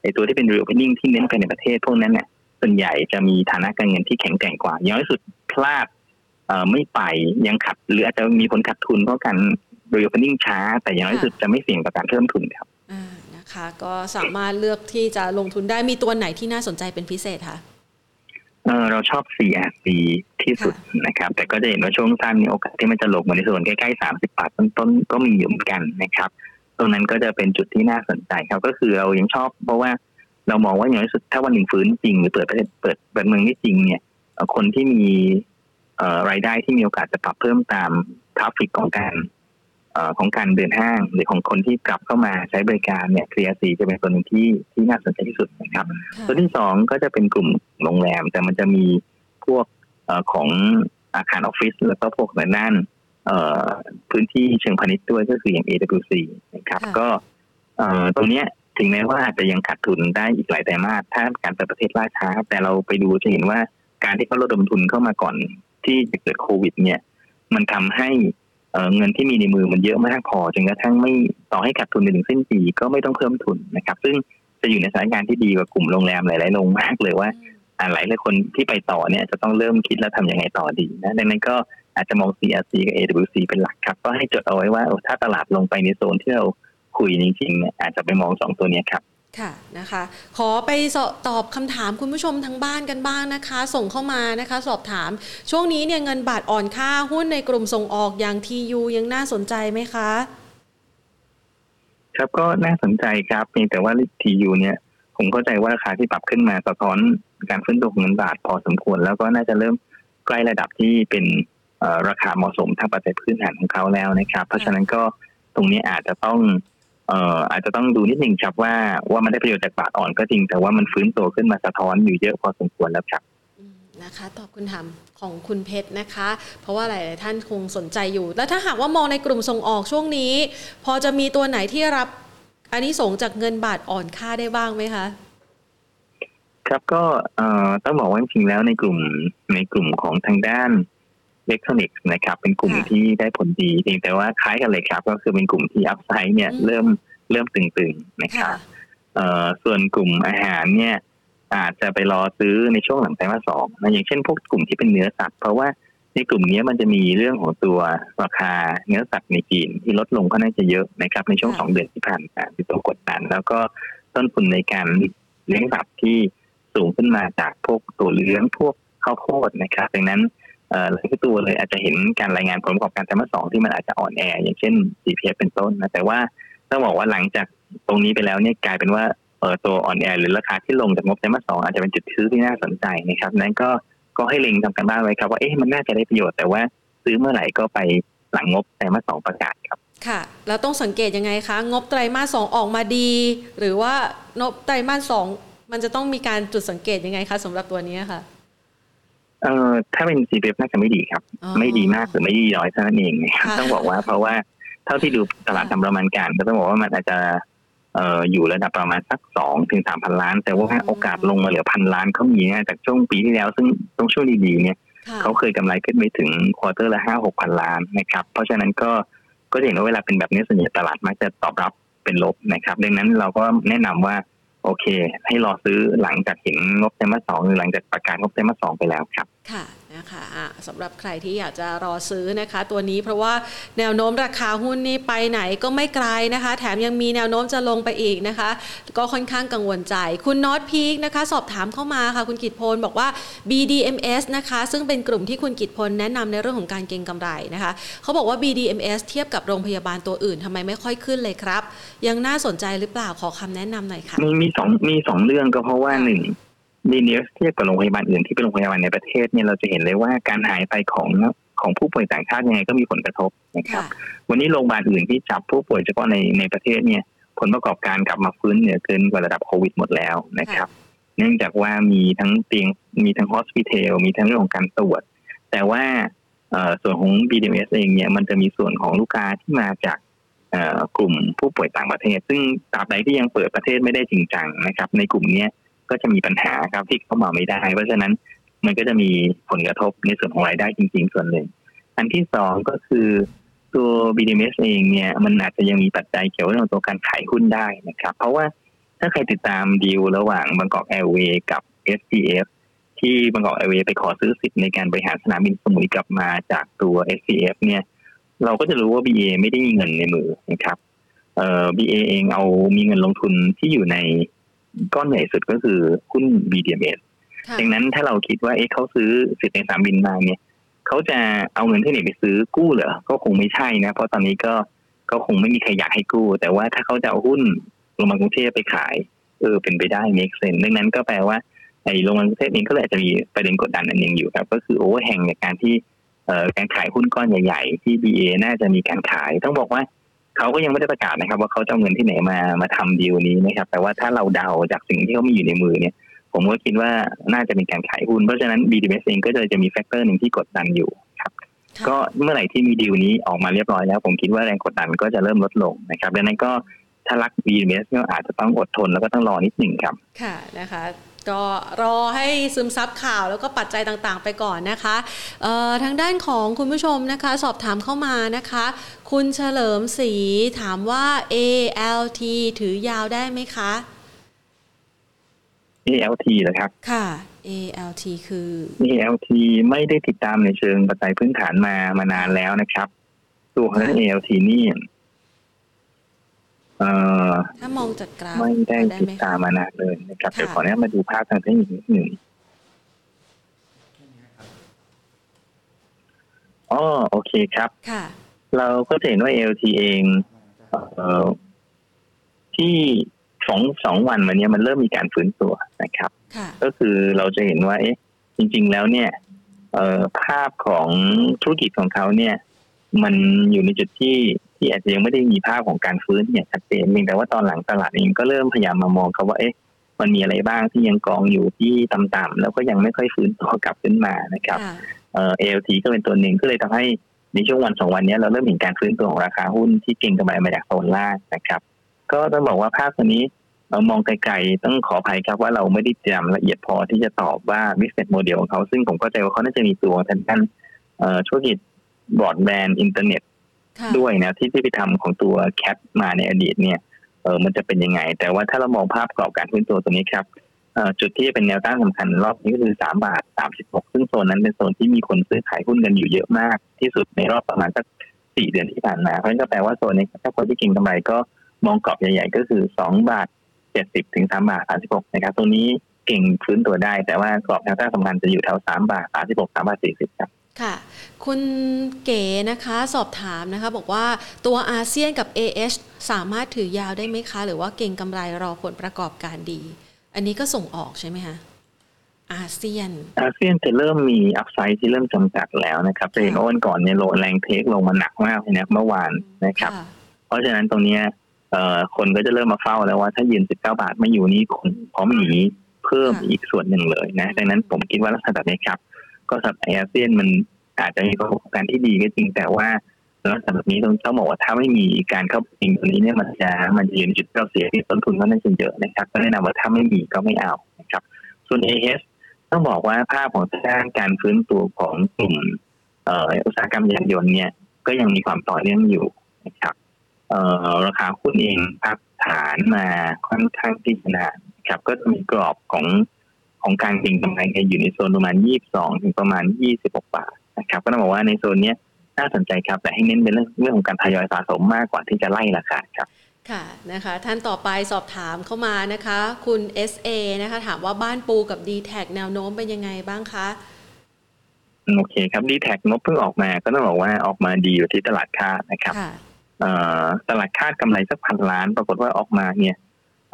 ไอ้ตัวที่เป็น real opening ที่เน้นไปในประเทศพวกนั้นเนี่ยส่วนใหญ่จะมีฐานะการเงินที่แข็งแกร่งกว่าอย่างที่สุดพลาด ไม่ไปยังขัดหรืออาจจะมีผลขาดทุนเพราะการ real opening ช้า แต่อย่างที่สุดจะไม่เสี่ยงกับการเพิ่มทุนครับนะคะก็สามารถเลือกที่จะลงทุนได้มีตัวไหนที่น่าสนใจเป็นพิเศษคะเราชอบ CRC ที่สุดนะครับ แต่ก็จะเห็นว่าช่วงสั้นมีโอกาสที่มันจะหลบมาในส่วนใกล้ๆ30บาทต้นๆก็มีอยู่เหมือนกันนะครับตรงนั้นก็จะเป็นจุดที่น่าสนใจครับก็คือเรายังชอบ เพราะว่าเรามองว่าอย่างที่สุดถ้าวันหนึ่งฟื้นจริงหรือเปิดประเทศเปิดเปิดเมืองที่จริงเนี่ยคนที่มี รายได้ที่มีโอกาสจะปรับเพิ่มตาม traffic ของการของการเดินห้างหรือของคนที่กลับเข้ามาใช้บริการเนี่ย CRC จะเป็นตัวหนึ่งที่ที่น่าสนใจที่สุดนะครับ ตัวที่สองก็จะเป็นกลุ่มโรงแรม แต่มันจะมีพวกของอาคารออฟฟิศแล้วก็พวกในด้านพื้นที่เชิงพาณิชย์ด้วยก็คืออย่าง AWC นะครับ ก็ตรงนี้ถึงแม้ว่าอาจจะยังขาดทุนได้อีกหลายแต่มาสถ้าการเปิดประเทศล่าช้า แต่เราไปดูจะเห็นว่าการที่เขาระดมทุนเข้ามาก่อน ที่จะเกิดโควิด เนี่ย มันทำให้เงินที่มีในมือมันเยอะมากพอจนกระทั่งไม่ต่อให้ขาดทุนไปถึงสิ้นปีก็ไม่ต้องเพิ่มทุนนะครับ ซึ่งจะอยู่ในสถานการณ์ที่ดีกว่ากลุ่มโรงแรมหลายๆโรงมากเลยว่าหลายหลายคนที่ไปต่อเนี่ยจะต้องเริ่มคิดแล้วทํำยังไงต่อดีนะดังนั้นก็อาจจะมอง CRC กับ AWC เป็นหลักครับ ก็ให้จดเอาไว้ว่าถ้าตลาดลงไปในโซนที่เราคุยจริงๆเนี่ยอาจจะไปมองสองตัวนี้ครับ ค่ะนะคะขอไปตอบคำถามคุณผู้ชมทางบ้านกันบ้างนะคะ ส่งเข้ามานะคะ สอบถาม ช่วงนี้เนี่ยเงินบาทอ่อนค่าหุ้นในกลุ่มส่งออกอย่างทียูยังน่าสนใจไหมคะ ครับก็น่าสนใจครับเพียงแต่ว่าทียูเนี่ย ผมเข้าใจว่าราคาที่ปรับขึ้นมาสะท้อนการฟื้นตัวของเงินบาทพอสมควร แล้วก็น่าจะเริ่มใกล้ระดับที่เป็นราคาเหมาะสมทางปัจจัยพื้นฐานของเขาแล้วนะครับ เพราะฉะนั้นก็ตรงนี้อาจจะต้อง เอ่ออาจจะต้องดูนิดหนึ่งครับว่าว่ามันได้ประโยชน์จากบาทอ่อนก็จริง แต่ว่ามันฟื้นตัวขึ้นมาสะท้อนอยู่เยอะพอสมควรแล้วครับนะคะตอบคุณถามของคุณเพชรนะคะ เพราะว่าหลาย ๆ ท่านคงสนใจอยู่ แล้วถ้าหากว่ามองในกลุ่มส่งออกช่วงนี้ พอจะมีตัวไหนที่รับอันนี้ส่งจากเงินบาทอ่อนค่าได้บ้างไหมคะครับก็ต้องบอกว่าจริงๆแล้วในกลุ่มในกลุ่มของทางด้านอิ เล็กทรอนิกส์นะครับ เป็นกลุ่มที่ได้ผลดีเพียงแต่ว่าคล้ายกันเลยครับ ก็คือเป็นกลุ่มที่อัพไซด์เนี่ยเริ่มเริ่มตึงๆนะครับส่วนกลุ่มอาหารเนี่ย อาจจะไปรอซื้อในช่วงหลังไตรมาสสองนะอย่างเช่นพวกกลุ่มที่เป็นเนื้อสัตว์ เพราะว่าในกลุ่มนี้มันจะมีเรื่องของตัวราคาเนื้อสัตว์ในจีนที่ลดลงก็น่าจะเยอะนะครับ ในช่วงสองเดือนที่ผ่านมาที่ตัวกดดันแล้วก็ต้นทุนในการเลี้ยงสัตว์ที่สูงขึ้นมาจากพวกตัวเลี้ยงพวกข้าวโพดนะครับดังนั้น หลายตัวเลยอาจจะเห็นการรายงานผลประกอบการไตรมาสสองที่มันอาจจะอ่อนแอ อย่างเช่น CPF เป็นต้นนะแต่ว่าต้องบอกว่าหลังจากตรงนี้ไปแล้วเนี่ยกลายเป็นว่าเออตัวอ่อนแอหรือราคาที่ลงจากงบไตรมาสสองอาจจะเป็นจุดซื้อที่น่าสนใจนะครับนั้นก็ก็ให้เล็งทำกันบ้านไว้ครับว่าเอ๊ะมันน่าจะได้ประโยชน์แต่ว่าซื้อเมื่อไหร่ก็ไปหลังงบไตรมาสสองประกาศครับค่ะแล้วต้องสังเกตยังไงคะ งบไตรมาสสองออกมาดี หรือว่างบไตรมาสสองมันจะต้องมีการจุดสังเกตยังไงคะสำหรับตัวนี้ค่ะ เอ่อถ้าเป็น c p f น่าจะไม่ดีครับ ไม่ดีมากหรือไม่ดีน้อยเท่านั้นเองนะครับต้องบอกว่าเพราะว่าเท่าที่ดูตลาดทำประมาณการ ก็ต้องบอกว่ามันอาจจะเอ่ออยู่ระดับประมาณสักสองถึงสามพันล้าน แต่ว่าโอกาสลงมาเหลือพันล้านเขามีนะจากช่วงปีที่แล้ว ซึ่งต้องช่วงดีๆเนี่ยเขาเคยกำไรขึ้นไปถึงควอเตอร์ละห้าหกพันล้านนะครับ เพราะฉะนั้นก็ก็เห็นว่าเวลาเป็นแบบนี้ส่วนใหญ่ตลาดมักจะตอบรับเป็นลบนะครับ ดังนั้นเราก็แนะนำว่า โอเค ให้รอซื้อหลังจากเห็นงบไตรมาสสองหรือหลังจากประกาศงบไตรมาสสองไปแล้วครับ ค่ะ นะคะะสำหรับใครที่อยากจะรอซื้อนะคะ ตัวนี้เพราะว่าแนวโน้มราคาหุ้นนี่ไปไหนก็ไม่ไกลนะคะ แถมยังมีแนวโน้มจะลงไปอีกนะคะ ก็ค่อนข้างกังวลใจ คุณน็อตพีคนะคะ สอบถามเข้ามาค่ะ คุณกิตพลบอกว่า BDMS นะคะ ซึ่งเป็นกลุ่มที่คุณกิตพลแนะนำในเรื่องของการเก็งกำไรนะคะเขาบอกว่า BDMS เทียบกับโรงพยาบาลตัวอื่นทำไมไม่ค่อยขึ้นเลยครับ ยังน่าสนใจหรือเปล่าขอคำแนะนำหน่อยค่ะมีมีสองมีสองเรื่องก็เพราะว่าหนึ่ง BDMS เทียบกับโรงพยาบาลอื่นที่เป็นโรงพยาบาลในประเทศเนี่ยเราจะเห็นเลยว่าการหายไปของของผู้ป่วยต่างชาติยังไงก็มีผลกระทบนะครับ วันนี้โรงพยาบาลอื่นที่จับผู้ป่วยเฉพาะในในประเทศเนี่ย ผลประกอบการกลับมาฟื้นเหนือเกินกว่าระดับโควิดหมดแล้วนะครับ เนื่องจากว่ามีทั้งเตียงมีทั้งฮอสพิทอลมีทั้งเรื่องของการตรวจ แต่ว่าส่วนของ BDMS เองเนี่ยมันจะมีส่วนของลูกค้าที่มาจากกลุ่มผู้ป่วยต่างประเทศ ซึ่งตราบใดที่ยังเปิดประเทศไม่ได้จริงจังนะครับ ในกลุ่มนี้ ก็จะมีปัญหาครับที่เข้ามาไม่ได้ เพราะฉะนั้นมันก็จะมีผลกระทบในส่วนของรายได้จริง ๆ ส่วนหนึ่ง อันที่สองก็คือตัว BDMs เองเนี่ยมันอาจจะยังมีปัจจัยเกี่ยวกับตัวการขายหุ้นได้นะครับ เพราะว่าถ้าใครติดตามดีลระหว่างบางกอกแอร์เวย์กับ SPF ที่บางกอกแอร์เวย์ไปขอซื้อสิทธิ์ในการบริหารสนามบินสมุยกลับมาจากตัว SPF เนี่ย เราก็จะรู้ว่า BA ไม่ได้มีเงินในมือนะครับเอ่อ BA เองเอามีเงินลงทุนที่อยู่ใน ก้อนใหญ่สุดก็คือหุ้น BDMs ดังนั้นถ้าเราคิดว่าเอ๊ะเขาซื้อสิทธิ์ในสามบินมาเนี่ยเขาจะเอาเงินที่ไหนไปซื้อกู้เหรอก็คงไม่ใช่นะเพราะตอนนี้ก็ก็คงไม่มีใครอยากให้กู้ แต่ว่าถ้าเขาจะเอาหุ้นลงมากรุงเทพไปขาย เออเป็นไปได้เมกเซนดังนั้นก็แปลว่าไอ้โรงงานกรุงเทพเองก็เลยจะมีประเด็นกดดันอันหนึ่งอยู่ครับ ก็คือโอเวอร์แฮงในการที่เอ่อการขายหุ้นก้อนใหญ่ ๆ ที่ BA น่าจะมีการขาย ต้องบอกว่า เขาก็ยังไม่ได้ประกาศนะครับ ว่าเขาจะเอาเงินที่ไหนมามาทำดีลนี้นะครับ แต่ว่าถ้าเราเดาจากสิ่งที่เขามีอยู่ในมือเนี่ย ผมก็คิดว่าน่าจะมีการขายหุ้นเพราะฉะนั้น BDMs เองก็จะจะมี factor หนึ่งที่กดดันอยู่ครับก็เมื่อไหร่ที่มีดีลนี้ออกมาเรียบร้อยแล้ว ผมคิดว่าแรงกดดันก็จะเริ่มลดลงนะครับดังนั้นก็ถ้ารัก BDMS ก็อาจจะต้องอดทนแล้วก็ต้องรอนิดหนึ่งครับ ค่ะนะคะ ก็รอให้ซึมซับข่าวแล้วก็ปัจจัยต่างๆ ไปก่อนนะคะทางด้านของคุณผู้ชมนะคะ สอบถามเข้ามานะคะ คุณเฉลิมศรีถามว่า ALT ถือยาวได้ไหมคะ ALT เหรอครับค่ะ ALT คือ ALT ไม่ได้ติดตามในเชิงปัจจัยพื้นฐานมามานานแล้วนะครับ ตัวของ ALT นี่ ถ้ามองจากกราฟไม่ได้ติดตามมานานเลยนะครับเดี๋ยวขออนุญาตมาดูภาพทางเทคนิคนิดหนึ่งอ๋อโอเคครับค่ะเราก็เห็นว่า LT เองเออที่สองสองวันวันนี้มันเริ่มมีการฟื้นตัวนะครับ ก็คือเราจะเห็นว่าเอ๊ะจริง ๆ แล้วเนี่ยเออภาพของธุรกิจของเขาเนี่ย มันอยู่ในจุดที่ ที่อาจจะยังไม่ได้มีภาพของการฟื้นอย่างชัดเจนเพียงแต่ว่าตอนหลังตลาดเองก็เริ่มพยายามมามองเขาว่าเอ๊ะมันมีอะไรบ้างที่ยังกองอยู่ที่ต่ำๆแล้วก็ยังไม่ค่อยฟื้นตัวกลับขึ้นมานะครับเออ ALT ก็เป็นตัวหนึ่งก็เลยทำให้ในช่วงวันสองวันนี้เราเริ่มเห็นการฟื้นตัวของราคาหุ้นที่เก็งกำไรมาจากโซนล่างนะครับ ก็ต้องบอกว่าภาพตัวนี้เรามองไกลๆต้องขออภัยครับว่าเราไม่ได้เตรียมละเอียดพอที่จะตอบว่า business model ของเขา ซึ่งผมเข้าใจว่าเขาน่าจะมีตัวทางด้านธุรกิจบรอดแบนด์อินเทอร์เน็ต ด้วยนะที่ที่ไปทำของตัวแคปมาในอดีตเนี่ยเออมันจะเป็นยังไง แต่ว่าถ้าเรามองภาพกรอบการฟื้นตัวตัวนี้ครับจุดที่เป็นแนวต้านสำคัญรอบนี้ก็คือสามบาทสามสิบหกซึ่งโซนนั้นเป็นโซนที่มีคนซื้อขายหุ้นกันอยู่เยอะมาก ที่สุดในรอบประมาณสักสี่เดือนที่ผ่านมาเพราะฉะนั้นก็แปลว่าโซนนี้ถ้าคนที่เก่งกำไรก็มองกรอบใหญ่ ๆ ก็คือสองบาทเจ็ดสิบถึงสามบาทสามสิบหกนะครับตัวนี้เก่งฟื้นตัวได้ แต่ว่ากรอบแนวต้านสำคัญจะอยู่แถวสามบาทสามสิบหกสามบาทสี่สิบครับ ค่ะ คุณเก๋นะคะสอบถามนะคะ บอกว่าตัวอาเซียนกับ AH สามารถถือยาวได้ไหมคะ หรือว่าเก่งกำไรรอผลประกอบการดี อันนี้ก็ส่งออกใช่ไหมคะอาเซียน อาเซียนจะเริ่มมีอัพไซด์ที่เริ่มจำกัดแล้วนะครับจะเห็นว่าวันก่อนเนี่ยโลแรงเทคลงมาหนักมากเลยนะเมื่อวานนะครับ เพราะฉะนั้นตรงนี้คนก็จะเริ่มมาเฝ้าแล้วว่าถ้ายืน 19 บาทไม่อยู่นี่คนพร้อมหนีเพิ่มอีกส่วนหนึ่งเลยนะดังนั้นผมคิดว่าลักษณะแบบนี้ครับ ก็สำหรับอาเซียนมันอาจจะมีประสบการณ์ที่ดีก็จริงแต่ว่าแลักษณะแบบนี้ต้องต้องบอกว่าถ้าไม่มีการเข้าจริงตัวนี้เนี่ยมันจะมันจะยืนจุดเราเสียที่ต้นทุนก็น่าจะเยอะนะครับ ก็แนะนำว่าถ้าไม่มีก็ไม่เอานะครับ ส่วน AS ต้องบอกว่าภาพของด้านการฟื้นตัวของกลุ่มอุตสาหกรรมยานยนต์เนี่ยก็ยังมีความต่อเนื่องอยู่นะครับราคาหุ้นเองพักฐานมาค่อนข้างที่จะนานครับก็จะมีกรอบของ ของการเก็งกำไรอยู่ในโซนประมาณ 22 ถึงประมาณ 26 บาทนะครับก็ต้องบอกว่าในโซนนี้น่าสนใจครับ แต่ให้เน้นเป็นเรื่องเรื่องของการทยอยสะสมมากกว่าที่จะไล่ราคาครับค่ะนะคะท่านต่อไปสอบถามเข้ามานะคะ คุณ SA นะคะถามว่าบ้านปูกับ d t แทแนวโน้มเป็นยังไงบ้างคะโอเคครับดีแท็กนบเพิ่งออกมาก็ต้องบอกว่าออกมาดีอยู่ที่ตลาดคาดนะครับตลาดคาดกำไรสักพันล้าน ปรากฏว่าออกมาเนี่ย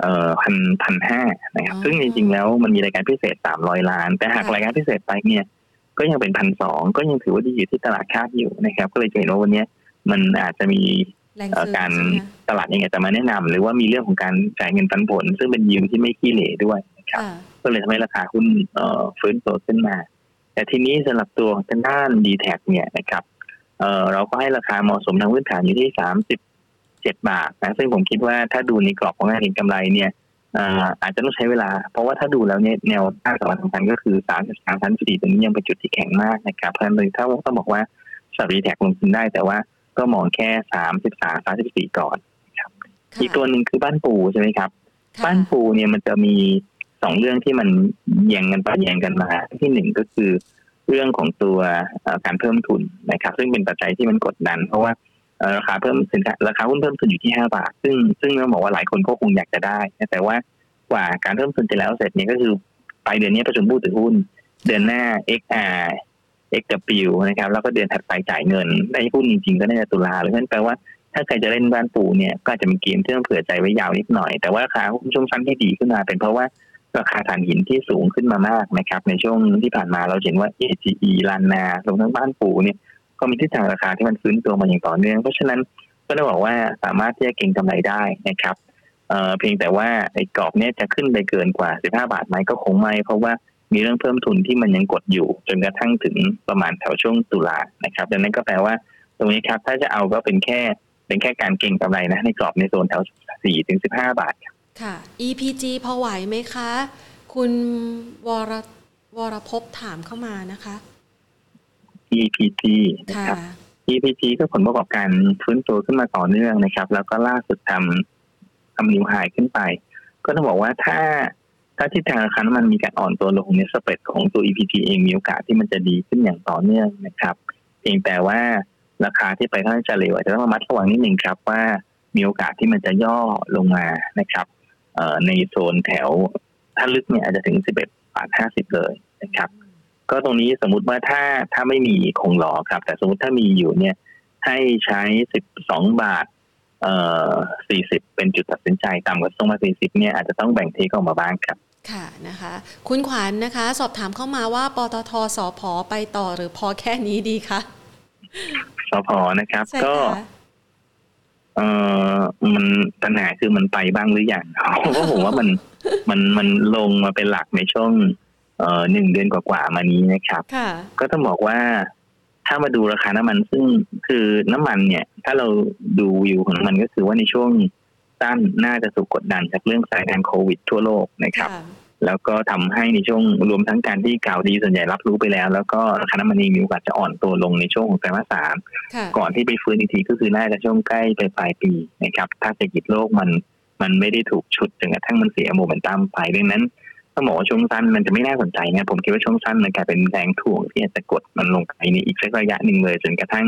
เอ่อพันพันห้านะครับ ซึ่งจริงๆแล้วมันมีรายการพิเศษสามร้อยล้าน แต่หากรายการพิเศษไปเนี่ย ก็ยังเป็นพันสองก็ยังถือว่าดีอยู่ที่ตลาดคาดอยู่นะครับ ก็เลยเห็นว่าวันนี้มันอาจจะมีการตลาดยังไงจะมาแนะนำหรือว่ามีเรื่องของการจ่ายเงินปันผล ซึ่งเป็นยิมที่ไม่ขี้เหร่ด้วยนะครับ ก็เลยทำให้ราคาหุ้นฟื้นตัวขึ้นมา แต่ทีนี้สำหรับตัวทางด้านดีแท็เนี่ยนะครับเเราก็ให้ราคาเหมาะสมทางพื้นฐานอยู่ที่สามสิบ เจ็ดบาทนะซึ่งผมคิดว่าถ้าดูในกรอบของการเห็นกำไรเนี่ยอาจจะต้องใช้เวลา เพราะว่าถ้าดูแล้วเนี่ยแนวต้านสำคัญก็คือสามสิบสามพันสี่ตรงนี้ยังเป็นจุดที่แข็งมากนะครับเพราะฉะนั้นถ้าต้องบอกว่าสตรีแท็กลงทุนได้แต่ว่าก็มองแค่สามสิบสามสามสิบสี่ก่อนครับ อีกตัวหนึ่งคือบ้านปูใช่ไหมครับ บ้านปูเนี่ยมันจะมีสองเรื่องที่มันแย่งกันไปแย่งกันมา ที่หนึ่งก็คือเรื่องของตัวการเพิ่มทุนนะครับ ซึ่งเป็นปัจจัยที่มันกดดัน เพราะว่า ราคาเพิ่มสินค้าราคาหุ้นเพิ่มทุนอยู่ที่ห้าบาท ซึ่งซึ่งเราบอกว่าหลายคนก็คงอยากจะได้ แต่ว่ากว่าการเพิ่มทุนจะแล้วเสร็จเนี่ยก็คือปลายเดือนนี้ประชุมผู้ถือหุ้น เดือนหน้า XR XW นะครับ แล้วก็เดือนถัดไปจ่ายเงิน ได้หุ้นจริงๆก็น่าจะตุลาหรือนั่นแปลว่าถ้าใครจะเล่นบ้านปูเนี่ยก็จะมีเกมที่ต้องเผื่อใจไว้ยาวนิดหน่อย แต่ว่าราคาหุ้นช่วงสั้นที่ดีขึ้นมา เป็นเพราะว่าราคาถ่านหินที่สูงขึ้นมามากนะครับ ในช่วงที่ผ่านมาเราเห็นว่า AGE ลานนารวมทั้งบ้านปูเนี่ย ก็มีทิศทางราคาที่มันฟื้นตัวมาอย่างต่อเนื่อง เพราะฉะนั้นก็ต้บอกว่าสามารถที่จะเก็งกำไรได้นะครับเเพียงแต่ว่าไอ้กรอบเนี้ยจะขึ้นไปเกินกว่า 15 บาทไหมก็คงไม่ เพราะว่ามีเรื่องเพิ่มทุนที่มันยังกดอยู่ จนกระทั่งถึงประมาณแถวช่วงตุลานะครับดังนั้นก็แปลว่าตรงนี้ครับถ้าจะเอาก็เป็นแค่เป็นแค่การเก็งกำไรนะ ในกรอบในโซนแถว4ถึง15 บาทค่ะ EPG พอไหวไหมคะ คุณวรวรพบถามเข้ามานะคะ EPG นะครับ EPG ก็ผลประกอบการฟื้นตัวขึ้นมาต่อเนื่องนะครับ แล้วก็ล่าสุดทำทำนิวไฮขึ้นไป ก็ต้องบอกว่าถ้าถ้าทิศทางราคาน้ำมันมีการอ่อนตัวลงเนี่ยสเปรดของตัว EPG เองมีโอกาสที่มันจะดีขึ้นอย่างต่อเนื่องนะครับ เพียงแต่ว่าราคาที่ไปค่อนข้างจะเร็วอาจจะต้องระมัดระวังนิดหนึ่งครับว่ามีโอกาสที่มันจะย่อลงมานะครับในโซนแถวถ้าลึกเนี่ยอาจจะถึง 11บาท50 เลยนะครับ ก็ตรงนี้สมมุติว่าถ้าถ้าไม่มีคงหลอครับ แต่สมมติถ้ามีอยู่เนี่ย ให้ใช้สิบสองบาทเอ่อสี่สิบเป็นจุดตัดสินใจต่ำกว่าตรงมาสี่สิบเนี่ยอาจจะต้องแบ่งเทคออกมาบ้างครับค่ะนะคะ คุณขวัญนนะคะ สอบถามเข้ามาว่าปตทสพไปต่อหรือพอแค่นี้ดีคะสพนะครับ ก็เออมันปัญหาคือมันไปบ้างหรือยังเพราะผมว่ามันมันมันลงมาเป็นหลักในช่วงเอ่อ หนึ่งเดือนกว่าๆมานี้นะครับ ก็ต้องบอกว่าถ้ามาดูราคาน้ำมันซึ่งคือน้ำมันเนี่ย ถ้าเราดูวิวของน้ำมันก็คือว่าในช่วงสั้นน่าจะถูกกดดันจากเรื่องสายการโควิดทั่วโลกนะครับ แล้วก็ทำให้ในช่วงรวมทั้งการที่กล่าวดีส่วนใหญ่รับรู้ไปแล้ว แล้วก็ราคาน้ำมันเองมีโอกาสจะอ่อนตัวลงในช่วงของไตรมาสสามก่อนที่ไปฟื้นอีกทีก็คือน่าจะช่วงใกล้ไปปลายปีนะครับ ถ้าเศรษฐกิจโลกมันมันไม่ได้ถูกฉุดจนกระทั่งมันเสียโมเมนตัมไปดังนั้น ต้องบอกว่าช่วงสั้นมันจะไม่น่าสนใจนะผมคิดว่าช่วงสั้นมันกลายเป็นแรงถ่วงที่อาจจะกดมันลงไปในอีกสักระยะหนึ่งเลยจนกระทั่ง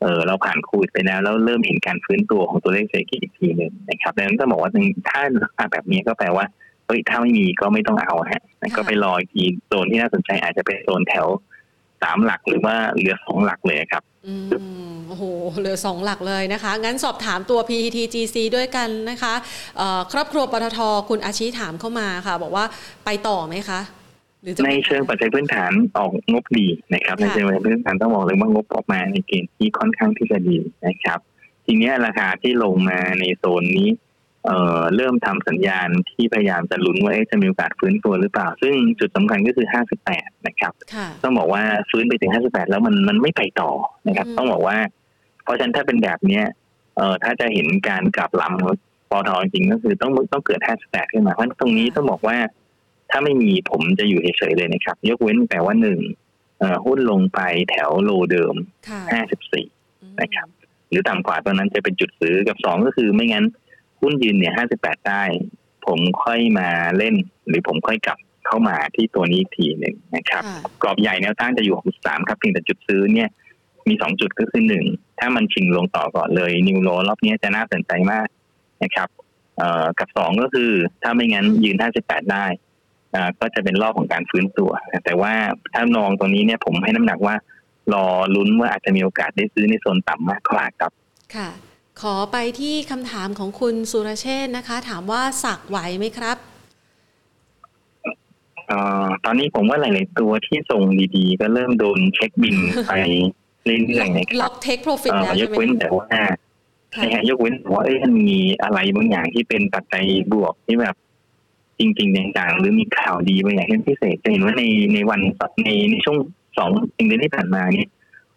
เออเราผ่านโควิดไปแล้วแล้วเริ่มเห็นการฟื้นตัวของตัวเลขเศรษฐกิจอีกทีหนึ่งนะครับดังนั้นต้องบอกว่าถ้าราคาแบบนี้ก็แปลว่าเฮ้ยถ้าไม่มีก็ไม่ต้องเอาฮะก็ไปรออีกทีโซนที่น่าสนใจอาจจะเป็นโซนแถว สามหลักหรือว่าเหลือสองหลักเลยครับอืมโอ้โหเหลือสองหลักเลยนะคะ งั้นสอบถามตัว PTGC ด้วยกันนะคะครอบครัวปตทคุณอาชีถามเข้ามาค่ะ บอกว่าไปต่อไหมคะในเชิงปัจจัยพื้นฐานออกงบดีนะครับ ในเชิงปัจจัยพื้นฐานต้องบอกเลยว่างบออกมาในเกณฑ์ที่ค่อนข้างที่จะดีนะครับ ทีนี้ราคาที่ลงมาในโซนนี้ เอ่อเริ่มทำสัญญาณที่พยายามจะลุ้นว่าจะมีโอกาสฟื้นตัวหรือเปล่า ซึ่งจุดสำคัญก็คือ 58 นะครับ ต้องบอกว่าฟื้นไปถึง 58 แล้วมันมันไม่ไปต่อนะครับ ต้องบอกว่า เพราะฉะนั้นถ้าเป็นแบบเนี้ยเอ่อถ้าจะเห็นการกลับลำของปอทจริงก็คือต้องต้องเกิด 58 ขึ้นมาเพราะตรงนี้ต้องบอกว่า ถ้าไม่มีผมจะอยู่เฉยๆเลยนะครับ ยกเว้นแต่ว่าหนึ่งหุ้นลงไปแถวโลเดิม 54 นะครับ หรือต่ำกว่าตอนนั้นจะเป็นจุดซื้อกับสองก็คือไม่งั้น หุ้นยืนเนี่ยห้าสิบแปดได้ ผมค่อยมาเล่น หรือผมค่อยกลับเข้ามาที่ตัวนี้อีกทีหนึ่งนะครับ กรอบใหญ่แนวต้านจะอยู่หกสามครับเพียงแต่จุดซื้อเนี่ย มีสองจุดก็คือหนึ่งถ้ามันชิงลงต่อก่อนเลย นิวโรรอบนี้จะน่าสนใจมากนะครับเอ่อกับสองก็คือถ้าไม่งั้นยืนห้าสิบแปดได้อ่าก็จะเป็นรอบของการฟื้นตัว แต่ว่าถ้านองตรงนี้เนี่ยผมให้น้ำหนักว่ารอลุ้นว่าอาจจะมีโอกาสได้ซื้อในโซนต่ำมากกว่าครับ ค่ะ ขอไปที่คำถามของคุณสุรเชษนะคะ ถามว่าสักไหวไหมครับอตอนนี้ผมว่าหลาย ๆ ตัวที่ส่งดีๆ ก็เริ่มโดนเช็คบินไปเรื่อยๆนะครับล็อกเทคโปรฟิตแล้วยกเว้นแต่ว่าใช่ฮะยกเว้นแต่ว่าเอ้ยมันมีอะไรบางอย่างที่เป็นปัจจัยบวกที่แบบ จริงๆอย่างๆหรือมีข่าวดีบางอย่างที่พิเศษจะเห็นว่าในในวันในในช่วงสองเดือนที่ผ่านมาเนี่ย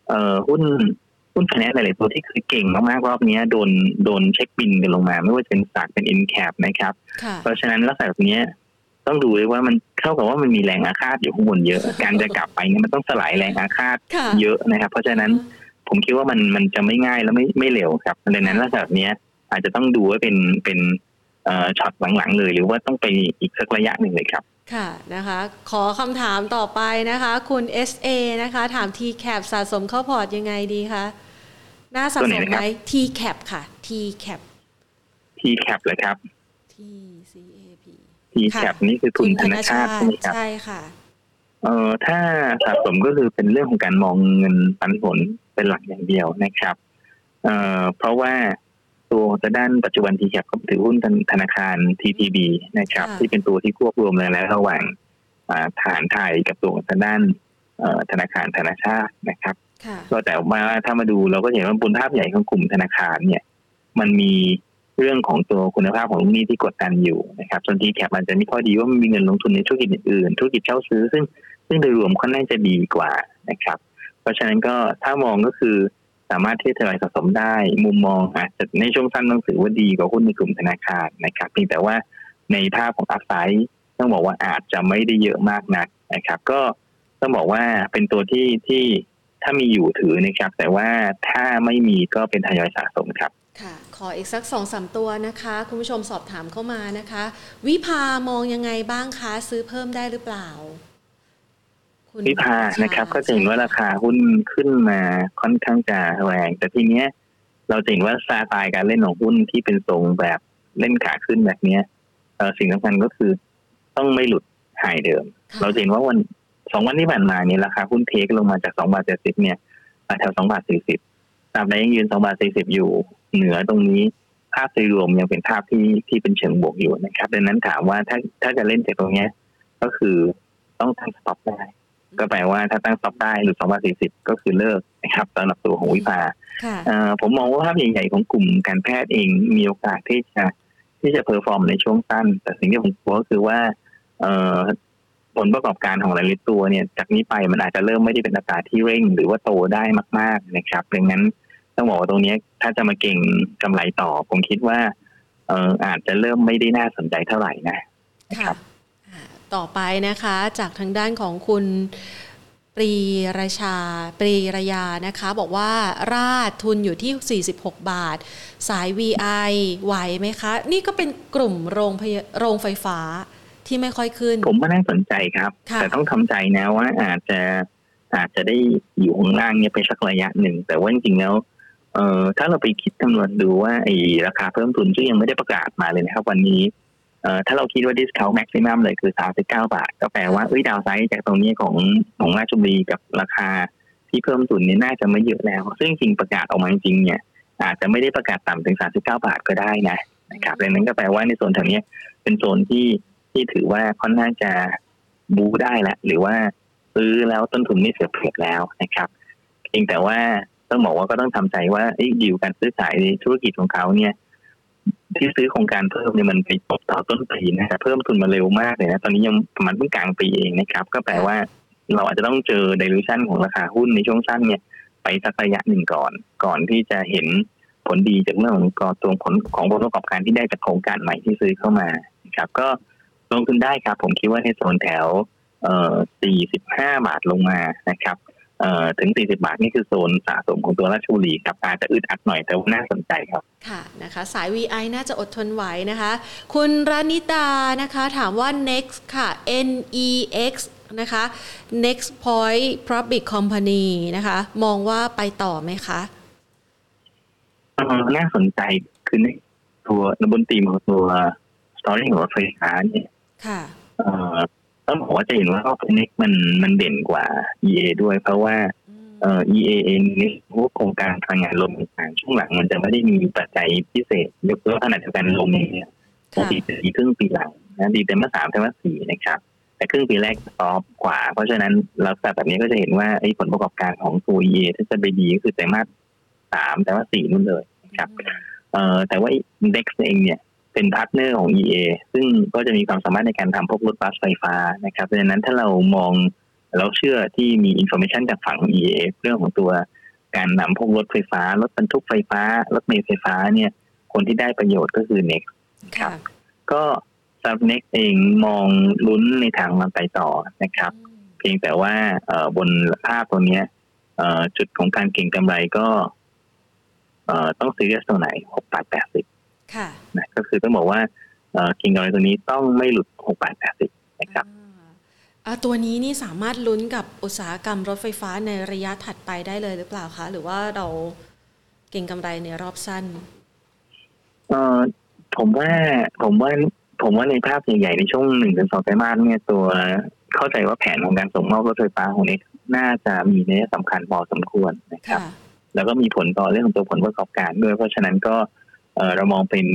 เอ่อหุ้น หุ้นคะแนนหลายๆตัวที่คือเก่งมากๆรอบนี้โดนโดนเช็คบินกันลงมา ไม่ว่าจะเป็นสากเป็นอินแคปนะครับ เพราะฉะนั้นลักษณะแบบนี้ต้องดูเลยว่ามันเท่ากับว่ามันมีแรงอาฆาตอยู่ข้างบนเยอะ การจะกลับไปเนี่ยมันต้องสลายแรงอาฆาตเยอะนะครับ เพราะฉะนั้นผมคิดว่ามันมันจะไม่ง่ายแล้วไม่ไม่เร็วครับดังนั้นลักษณะแบบนี้อาจจะต้องดูว่าเป็นเป็นช็อตหลังๆ เลยหรือว่าต้องไปอีกสักระยะหนึ่งเลยครับค่ะนะคะขอคำถามต่อไปนะคะ คุณ SA นะคะ ถาม T cap สะสมเข้าพอร์ตยังไงดีคะ น่าสะสมไหม T cap ค่ะ T cap T cap เลยครับ T C A P T cap นี่คือทุนธนาคารใช่ไหมครับใช่ค่ะเอ่อถ้าสะสมก็คือเป็นเรื่องของการมองเงินปันผลเป็นหลักอย่างเดียวนะครับเอ่อเพราะว่าตัวจะด้านปัจจุบัน T cap ก็ถือหุ้นธนาคาร TTB นะครับ ที่เป็นตัวที่ควบรวมแล้ว ระหว่างฐานไทยกับตัวทางด้านธนาคารธนาชาตินะครับ ก็แต่มาถ้ามาดูเราก็เห็นว่าบุญภาพใหญ่ของกลุ่มธนาคารเนี่ย มันมีเรื่องของตัวคุณภาพของลูกหนี้ที่กดดันอยู่นะครับส่วนที่แคปมันจะมีข้อดีว่ามันมีเงินลงทุนในธุรกิจอื่นๆธุรกิจเช่าซื้อ ซึ่งซึ่งโดยรวมค่อนข้างจะดีกว่านะครับ เพราะฉะนั้นก็ถ้ามองก็คือสามารถที่จะสะสมได้ มุมมองอาจจะในช่วงสั้นต้องถือว่าดีกว่าหุ้นในกลุ่มธนาคารนะครับเพียงแต่ว่าในภาพของอัพไซด์ต้องบอกว่าอาจจะไม่ได้เยอะมากนักนะครับ ก็ต้องบอกว่าเป็นตัวที่ที่ ถ้ามีอยู่ถือนะครับ แต่ว่าถ้าไม่มีก็เป็นทยอยสะสมครับค่ะ ขออีกสักสองสามตัวนะคะ คุณผู้ชมสอบถามเข้ามานะคะ วิภามองยังไงบ้างคะซื้อเพิ่มได้หรือเปล่าวิภานะครับ ก็จะเห็นว่าราคาหุ้นขึ้นมาค่อนข้างจะแรง แต่ทีเนี้ย เราเห็นว่าสไตล์การเล่นของหุ้นที่เป็นทรงแบบเล่นขาขึ้นแบบเนี้ยสิ่งสำคัญก็คือต้องไม่หลุดหายเดิม เราเห็นว่าวันส องวันที่ผ่านมาเนี่ยราคาหุ้นเทคลงมาจากสองบาทเจ็ดสิบเนี่ยมาแถวสองบาทสี่สิบตราบใดยังยืนสองบาทสี่สิบอยู่เหนือตรงนี้ภาพโดยรวมยังเป็นภาพที่ที่เป็นเชิงบวกอยู่นะครับ ดังนั้นถามว่าถ้าถ้าจะเล่นจากตรงเนี้ยก็คือต้องตั้ง stop ได้ ก็แปลว่าถ้าตั้ง stop ได้หรือสองบาทสี่สิบก็คือเลิกนะครับสำหรับตัวของ VIBHA ผมมองว่าภาพใหญ่ๆของกลุ่มการแพทย์เองมีโอกาสที่จะที่จะ perform ในช่วงสั้น แต่สิ่งที่ผมกลัวก็คือว่า ผลประกอบการของหลายๆตัวเนี่ยจากนี้ไปมันอาจจะเริ่มไม่ได้เป็นอัตราที่เร่ง หรือว่าโตได้มาก ๆนะครับดังนั้นต้องบอกว่าตรงนี้ถ้าจะมาเก็งกำไรต่อ ผมคิดว่าเอออาจจะเริ่มไม่ได้น่าสนใจเท่าไหร่นะครับต่อไปนะคะ จากทางด้านของคุณปรีราชา ปรีรยานะคะ บอกว่าราดทุนอยู่ที่ 46 บาท สาย VI ไหวไหมคะ นี่ก็เป็นกลุ่มโรงโรงไฟฟ้า ที่ไม่ค่อยขึ้น ผมก็น่าสนใจครับ แต่ต้องทำใจนะว่าอาจจะอาจจะได้อยู่ข้างล่างเนี่ยไปสักระยะหนึ่ง แต่ว่าจริงๆแล้วเอ่อถ้าเราไปคิดคำนวณดูว่าไอ้ราคาเพิ่มทุนซึ่งยังไม่ได้ประกาศมาเลยนะครับ วันนี้เอ่อถ้าเราคิดว่า discount maximum เลยคือ39บาท ก็แปลว่าเอ้ยดาวไซด์จากตรงนี้ของของราชบุรีกับราคาที่เพิ่มทุนนี่น่าจะไม่เยอะแล้ว ซึ่งจริงประกาศออกมาจริงเนี่ย อาจจะไม่ได้ประกาศต่ำถึง39บาทก็ได้นะนะครับดังนั้นก็แปลว่าในโซนแถวนี้เป็นโซนที่ ที่ถือว่าค่อนข้างจะบูได้ละหรือว่าซื้อแล้วต้นทุนไม่เสียเปรียบแล้วนะครับเองแต่ว่าต้องบอกว่าก็ต้องทำใจว่าดิวการซื้อขายในธุรกิจของเขาเนี่ย ที่ซื้อโครงการเพิ่มเนี่ยมันไปจบต่อต้นปีนะครับเพิ่มทุนมาเร็วมากเลยนะตอนนี้ยังประมาณเพิ่งกลางปีเองนะครับ ก็แปลว่าเราอาจจะต้องเจอเดลิชันของราคาหุ้นในช่วงสั้นเนี่ย ไปสักระยะหนึ่งก่อน ก่อนที่จะเห็นผลดีจากเรื่องของกอตัวผลของผลประกอบการที่ได้จากโครงการใหม่ที่ซื้อเข้ามาครับ ก็ ลงทุนได้ครับ ผมคิดว่าในโซนแถวเอ่อ45 บาทลงมานะครับเอ่อถึง 40 บาทนี่คือโซนสะสมของตัวราชบุรีครับอาจจะอึดอัดหน่อยแต่ว่าน่าสนใจครับ ค่ะนะคะ สาย VI น่าจะอดทนไหวนะคะ คุณรานิตานะคะ ถามว่า next ค่ะ NEX นะคะ next point public company นะคะ มองว่าไปต่อไหมคะน่าสนใจคือในตัวบนตีมของตัว story ของรถไฟฟ้าเนี่ย ค่ะต้องบอกว่าจะเห็นว่าออฟเน็กมันมันเด่นกว่า EA ด้วย เพราะว่าเอ่อ EA เองนี่พวกโครงการพลังงานลมต่างช่วงหลังมันจะไม่ได้มีปัจจัยพิเศษยกเว้นขณะเดียวกันลมเนี่ยปกติจะดีครึ่งปีหลังนะดีไตรมาสสามไตรมาสสี่นะครับ แต่ครึ่งปีแรก soft กว่า เพราะฉะนั้นลักษณะแบบนี้ก็จะเห็นว่าไอ้ผลประกอบการของตัว EA ถ้าจะไปดีก็คือไตรมาสสามไตรมาสสี่นู่นเลยครับเอ่อแต่ว่า NEX เองเนี่ย เป็น partner ของ EA ซึ่งก็จะมีความสามารถในการทำพวกรถบัสไฟฟ้านะครับดังนั้นถ้าเรามองเราเชื่อที่มี information จากฝั่ง EA เรื่องของตัวการนำพวกรถไฟฟ้า รถบรรทุกไฟฟ้า รถเมล์ไฟฟ้าเนี่ย คนที่ได้ประโยชน์ก็คือ NEX ครับ สำหรับ NEX เองมองลุ้นในทางมันไปต่อนะครับ เพียงแต่ว่าบนภาพตัวนี้จุดของการเก่งกำไรก็ต้องซื้อตัวไหนหกบาทแปดสิบค่ะ นะก็คือต้องบอกว่ากิ่งกำไรตัวนี้ต้องไม่หลุดหกบาทแปดสิบนะครับตัวนี้นี่สามารถลุ้นกับอุตสาหกรรมรถไฟฟ้าในระยะถัดไปได้เลยหรือเปล่าคะ หรือว่าเราเก่งกำไรในรอบสั้นเออผมว่าผมว่าผมว่าในภาพใหญ่ๆในช่วงหนึ่งถึงสองไตรมาสเนี่ยตัวเข้าใจว่าแผนของการส่งมอบรถไฟฟ้าของเน็กน่าจะมีในสำคัญพอสมควรนะครับ แล้วก็มีผลต่อเรื่องของตัวผลประกอบการด้วยเพราะฉะนั้นก็เรามองเป็น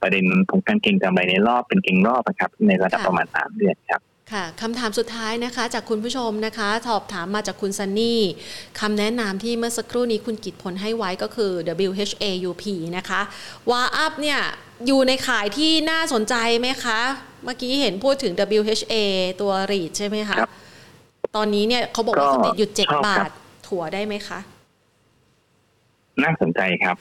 ประเด็นของการเก็งกำไรในรอบเป็นเก็งรอบนะครับ ในระดับประมาณสามเดือนครับค่ะคำถามสุดท้ายนะคะ จากคุณผู้ชมนะคะสอบถามมาจากคุณซันนี่คำแนะนำที่เมื่อสักครู่นี้คุณกิตผลให้ไว้ก็คือ WHAUP นะคะวาอัพเนี่ยอยู่ในขายที่น่าสนใจไหมคะ เมื่อกี้เห็นพูดถึง WHA ตัวรีดใช่ไหมคะ ตอนนี้เนี่ยเขาบอกว่าเขาติดหยุดเจ็ดบาท ถั่วได้ไหมคะ น่าสนใจครับ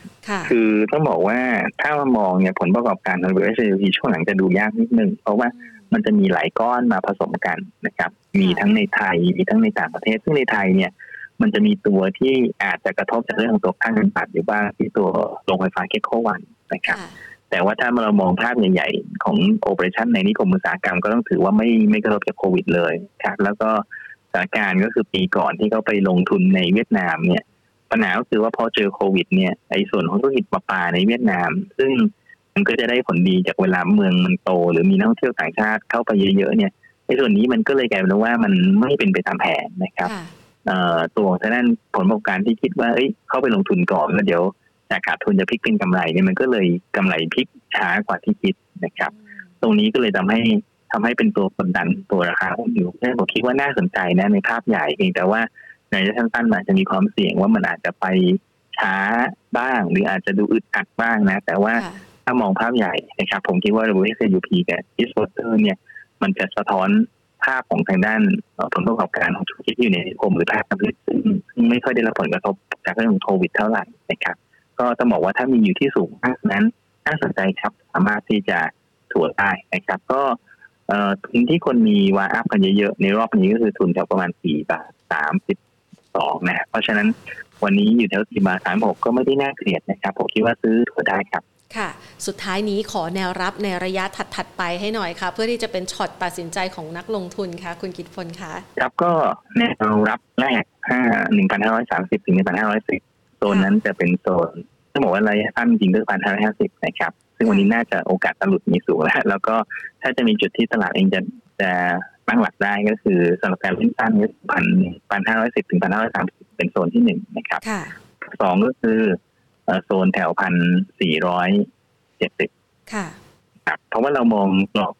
คือต้องบอกว่าถ้ามามองเนี่ยผลประกอบการของ WHP ช่วงหลังจะดูยากนิดนึง เพราะว่ามันจะมีหลายก้อนมาผสมกันนะครับ มีทั้งในไทย มีทั้งในต่างประเทศ ซึ่งในไทยเนี่ย มันจะมีตัวที่อาจจะกระทบจากเรื่องของตัวค่าเงินบาทอยู่บ้างที่ตัวโรงไฟฟ้าเคโควันนะครับ แต่ว่าถ้าเรามองภาพใหญ่ๆ ของโอเปอเรชันในนิคมอุตสาหกรรมก็ต้องถือว่าไม่ไม่กระทบจากโควิดเลยครับแล้วก็สถานการณ์ก็คือปีก่อนที่เขาไปลงทุนในเวียดนามเนี่ย ปัญหาก็คือว่าพอเจอโควิด เนี่ยไอ้ส่วนของธุรกิจปลาปลาในเวียดนาม ซึ่งมันก็จะได้ผลดีจากเวลาเมืองมันโต หรือมีนักท่องเที่ยวต่างชาติเข้าไปเยอะๆเนี่ยไอ้ส่วนนี้มันก็เลยกลายเป็นว่ามันไม่เป็นไปตามแผนนะครับตัวของนั้นผลประกอบการที่คิดว่าเอ้ยเข้าไปลงทุนก่อนแล้วเดี๋ยวจากขาดทุนจะพลิกเป็นกำไรเนี่ยมันก็เลยกำไรพลิกช้ากว่าที่คิดนะครับ ตรงนี้ก็เลยทำให้ทำให้เป็นตัวกดดันตัวราคาหุ้นอยู่ผมคิดว่าน่าสนใจนะในภาพใหญ่เพียงแต่ว่า ในระยะสั้นๆมันจะมีความเสี่ยงว่ามันอาจจะไปช้าบ้าง หรืออาจจะดูอึดอัดบ้างนะ แต่ว่าถ้ามองภาพใหญ่นะครับ ผมคิดว่า WSUP กับ e s p o r t e r เนี่ย มันจะสะท้อนภาพของทางด้านผลประกอบการของธุรกิจที่อยู่ในกรมหรือภาคการผลิตซึ่งไม่ค่อยได้รับผลกระทบจากเรื่องของโควิดเท่าไหร่นะครับ ก็ต้องบอกว่าถ้ามีอยู่ที่สูงมากนั้นน่าสนใจครับสามารถที่จะถัวได้นะครับ ก็ทุนที่คนมีวาอัพกันเยอะๆ ในรอบนี้ก็คือทุนแถวประมาณสี่บาทสามสิบสองนะเพราะฉะนั้นวันนี้อยู่แถวสี่บาทสามหกก็ไม่ได้น่าเกลียดนะครับ ผมคิดว่าซื้อถัวได้ครับค่ะ สุดท้ายนี้ขอแนวรับในระยะถัด ๆ ไปให้หน่อยค่ะ เพื่อที่จะเป็นช็อตตัดสินใจของนักลงทุนค่ะ คุณกิตพลคะครับก็แนวรับแรกห้าหนึ่งพันห้าร้อยสามสิบถึงหนึ่งพันห้าร้อยสิบโซนนั้นจะเป็นโซนต้องบอกว่าระยะสั้นจริงก็พันห้าร้อยห้าสิบนะครับ ซึ่งวันนี้น่าจะโอกาสตลุดมีสูงแล้ว แล้วก็ถ้าจะมีจุดที่ตลาดเองจะจะ ตั้งหลักได้ก็คือสำหรับการเล่นสั้นก็พันพันห้าร้อยสิบถึงพันห้าร้อยสามสิบเป็นโซนที่หนึ่งนะครับสองก็คือโซนแถวพันสี่ร้อยเจ็ดสิบครับเพราะว่าเรามองกรอบ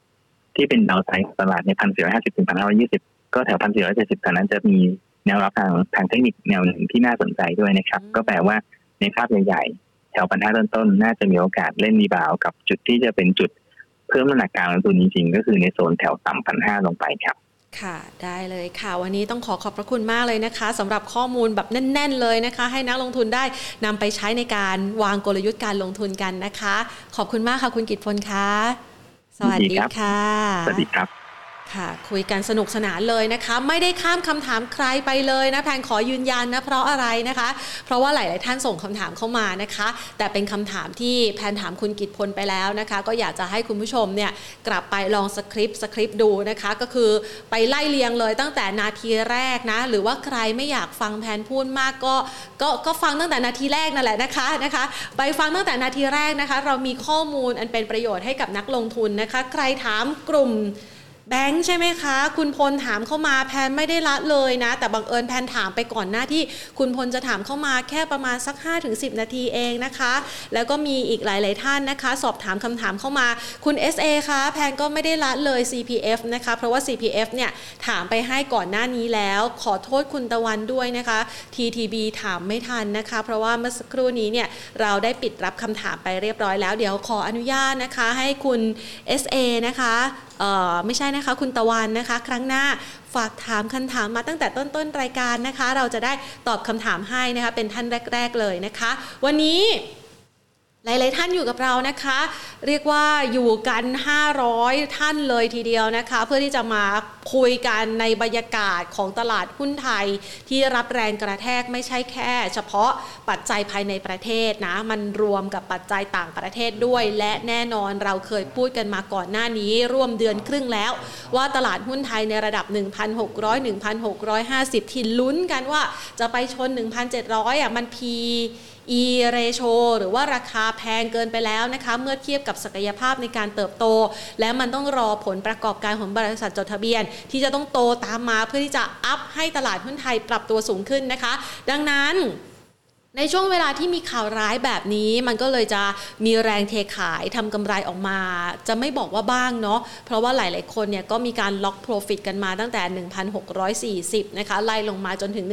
ที่เป็นดาวไซด์ตลาดในพันสี่ร้อยห้าสิบถึงพันห้าร้อยี่สิบก็แถวพันสี่ร้อยเจ็ดสิบตอนนั้นจะมีแนวรับทางทางเทคนิคแนวหนึ่งที่น่าสนใจด้วยนะครับ ก็แปลว่าในภาพใหญ่ๆแถวพันห้าต้นๆน่าจะมีโอกาสเล่นรีบาวกับจุดที่จะเป็นจุด เพิ่มน้ำหนักการลงทุนจริงๆ ก็คือในโซนแถวต่ำพันห้าลงไปครับค่ะได้เลยค่ะ วันนี้ต้องขอขอบพระคุณมากเลยนะคะสำหรับข้อมูลแบบแน่น ๆ เลยนะคะ ให้นักลงทุนได้นำไปใช้ในการวางกลยุทธ์การลงทุนกันนะคะ ขอบคุณมากค่ะคุณกิตพลคะสวัสดีค่ะ สวัสดีครับ ค่ะ คุยกันสนุกสนานเลยนะคะ ไม่ได้ข้ามคำถามใครไปเลยนะแพนขอยืนยันนะเพราะอะไรนะคะ เพราะว่าหลาย ๆ ท่านส่งคำถามเข้ามานะคะ แต่เป็นคำถามที่แพนถามคุณกิตพลไปแล้วนะคะ ก็อยากจะให้คุณผู้ชมเนี่ยกลับไปลองสคริปต์สคริปต์ดูนะคะ ก็คือไปไล่เลียงเลยตั้งแต่นาทีแรกนะ หรือว่าใครไม่อยากฟังแพนพูดมากก็ก็ก็ฟังตั้งแต่นาทีแรกนั่นแหละนะคะนะคะ ไปฟังตั้งแต่นาทีแรกนะคะ เรามีข้อมูลอันเป็นประโยชน์ให้กับนักลงทุนนะคะ ใครถามกลุ่ม แบงค์ใช่ไหมคะ คุณพลถามเข้ามาแพนไม่ได้ละเลยนะ แต่บังเอิญแพนถามไปก่อนหน้าที่คุณพลจะถามเข้ามาแค่ประมาณสัก 5-10 นาทีเองนะคะ แล้วก็มีอีกหลาย ๆ ท่านนะคะ สอบถามคำถามเข้ามาคุณ SA คะแพนก็ไม่ได้ละเลย CPF นะคะ เพราะว่า CPF เนี่ยถามไปให้ก่อนหน้านี้แล้ว ขอโทษคุณตะวันด้วยนะคะ TTB ถามไม่ทันนะคะ เพราะว่าเมื่อสักครู่นี้เนี่ยเราได้ปิดรับคำถามไปเรียบร้อยแล้วเดี๋ยวขออนุญาตนะคะ ให้คุณ SA นะคะไม่ใช่นะคะ คุณตะวันนะคะ ครั้งหน้าฝากถามคำถามมาตั้งแต่ต้นๆรายการนะคะ เราจะได้ตอบคำถามให้นะคะ เป็นท่านแรก ๆเลยนะคะ วันนี้ หลาย ๆ ท่านอยู่กับเรานะคะ เรียกว่าอยู่กัน 500 ท่านเลยทีเดียวนะคะ เพื่อที่จะมาคุยกันในบรรยากาศของตลาดหุ้นไทย ที่รับแรงกระแทกไม่ใช่แค่ เฉพาะปัจจัยภายในประเทศนะ มันรวมกับปัจจัยต่างประเทศด้วย และแน่นอนเราเคยพูดกันมาก่อนหน้านี้ ร่วมเดือนครึ่งแล้ว ว่าตลาดหุ้นไทยในระดับ 1,600 1,650 ที่ลุ้นกันว่าจะไปชน 1,700อะมันพี E ratio หรือว่าราคาแพงเกินไปแล้วนะคะ เมื่อเทียบกับศักยภาพในการเติบโต และมันต้องรอผลประกอบการของบริษัทจดทะเบียน ที่จะต้องโตตามมาเพื่อที่จะอัพให้ตลาดหุ้นไทยปรับตัวสูงขึ้นนะคะ ดังนั้น ในช่วงเวลาที่มีข่าวร้ายแบบนี้ มันก็เลยจะมีแรงเทขายทำกำไรออกมา จะไม่บอกว่าบ้างเนาะเพราะว่าหลาย ๆ คนเนี่ยก็มีการล็อก Profit กันมาตั้งแต่ 1,640 นะคะ ไล่ลงมาจนถึง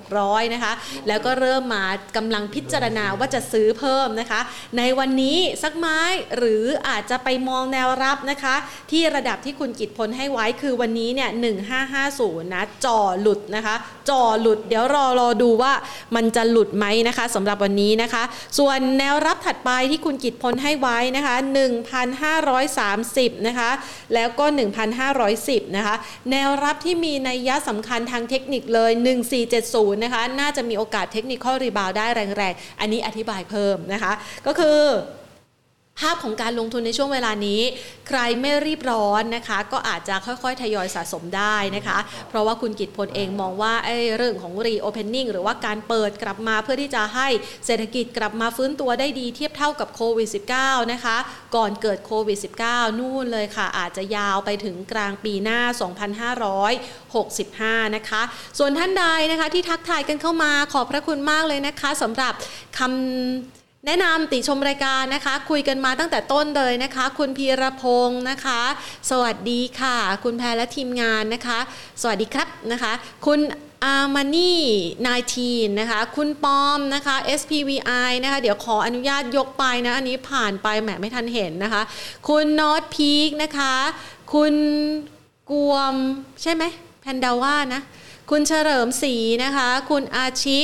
1,600 นะคะ แล้วก็เริ่มมากำลังพิจารณาว่าจะซื้อเพิ่มนะคะ ในวันนี้สักไม้หรืออาจจะไปมองแนวรับนะคะ ที่ระดับที่คุณกิตพลให้ไว้คือวันนี้เนี่ย 1550 นะจ่อหลุดนะคะจ่อหลุดเดี๋ยวรอรอดูว่ามันจะหลุดไหมนะคะสำหรับวันนี้นะคะ ส่วนแนวรับถัดไปที่คุณกิตพลให้ไว้นะคะ 1,530 นะคะ แล้วก็ 1,510 นะคะ แนวรับที่มีนัยยะสำคัญทางเทคนิคเลย 1470 นะคะ น่าจะมีโอกาส technical rebound ได้แรงๆ อันนี้อธิบายเพิ่มนะคะ ก็คือ ภาพของการลงทุนในช่วงเวลานี้ ใครไม่รีบร้อนนะคะ ก็อาจจะค่อยๆ ทยอยสะสมได้นะคะ เพราะว่าคุณกิตพลเองมองว่าไอ้เรื่องของ reopening หรือว่าการเปิดกลับมาเพื่อที่จะให้เศรษฐกิจกลับมาฟื้นตัวได้ดีเทียบเท่ากับโควิด -19 นะคะ ก่อนเกิดโควิด -19 นู่นเลยค่ะ อาจจะยาวไปถึงกลางปีหน้า 2565 นะคะ ส่วนท่านใดนะคะที่ทักทายกันเข้ามาขอบพระคุณมากเลยนะคะสำหรับคำ แนะนำติชมรายการนะคะ คุยกันมาตั้งแต่ต้นเลยนะคะ คุณพีรพงศ์นะคะ สวัสดีค่ะ คุณแพรและทีมงานนะคะ สวัสดีครับนะคะ คุณอามานี่นายทีนนะคะ คุณปอมนะคะ SPVI นะคะ เดี๋ยวขออนุญาตยกไปนะ อันนี้ผ่านไปแหมไม่ทันเห็นนะคะ คุณนอตพีคนะคะ คุณกวมใช่ไหมแพนดาว่านะ คุณเฉลิมศรีนะคะ คุณอาชิ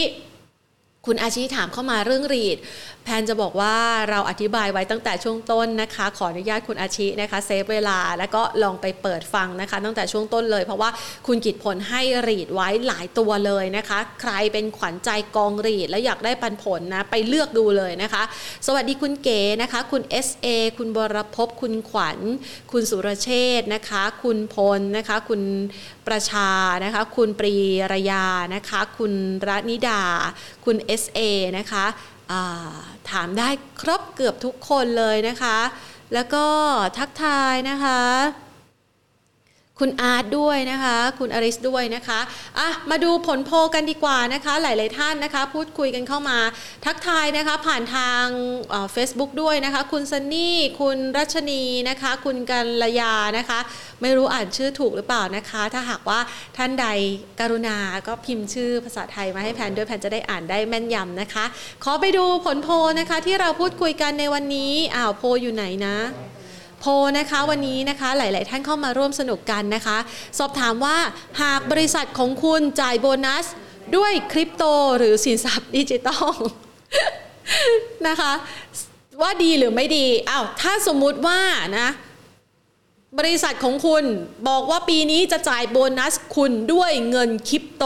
คุณอาชิถามเข้ามาเรื่อง REIT แพนจะบอกว่าเราอธิบายไว้ตั้งแต่ช่วงต้นนะคะ ขออนุญาตคุณอาชินะคะ save เวลาแล้วก็ลองไปเปิดฟังนะคะ ตั้งแต่ช่วงต้นเลย เพราะว่าคุณกิตพลให้ REIT ไว้หลายตัวเลยนะคะ ใครเป็นขวัญใจกอง REIT แล้วอยากได้ปันผลนะไปเลือกดูเลยนะคะ สวัสดีคุณเก๋นะคะ คุณ SA คุณบรพคุณขวัญ คุณสุรเชษนะคะ คุณพลนะคะ คุณประชานะคะ คุณปรีรยานะคะ คุณรนิดา คุณ SA นะคะ ถามได้ครบเกือบทุกคนเลยนะคะ แล้วก็ทักทายนะคะ คุณอาร์ตด้วยนะคะ คุณอริสด้วยนะคะอะมาดูผลโพกันดีกว่านะคะ หลาย ๆ ท่านนะคะ พูดคุยกันเข้ามาทักทายนะคะ ผ่านทางเฟซบุ๊กด้วยนะคะ คุณซันนี่ คุณรัชนีนะคะ คุณกัลยานะคะ ไม่รู้อ่านชื่อถูกหรือเปล่านะคะ ถ้าหากว่าท่านใดกรุณาก็พิมพ์ชื่อภาษาไทยมาให้แพนด้วยแพนจะได้อ่านได้แม่นยำนะคะ ขอไปดูผลโพนะคะที่เราพูดคุยกันในวันนี้อ้าวโพอยู่ไหนนะ โพนะคะวันนี้นะคะหลาย ๆ ท่านเข้ามาร่วมสนุกกันนะคะ สอบถามว่าหากบริษัทของคุณจ่ายโบนัสด้วยคริปโตหรือสินทรัพย์ดิจิตอลนะคะว่าดีหรือไม่ดีอ้าวถ้าสมมุติว่านะบริษัทของคุณบอกว่าปีนี้จะจ่ายโบนัสคุณด้วยเงินคริปโต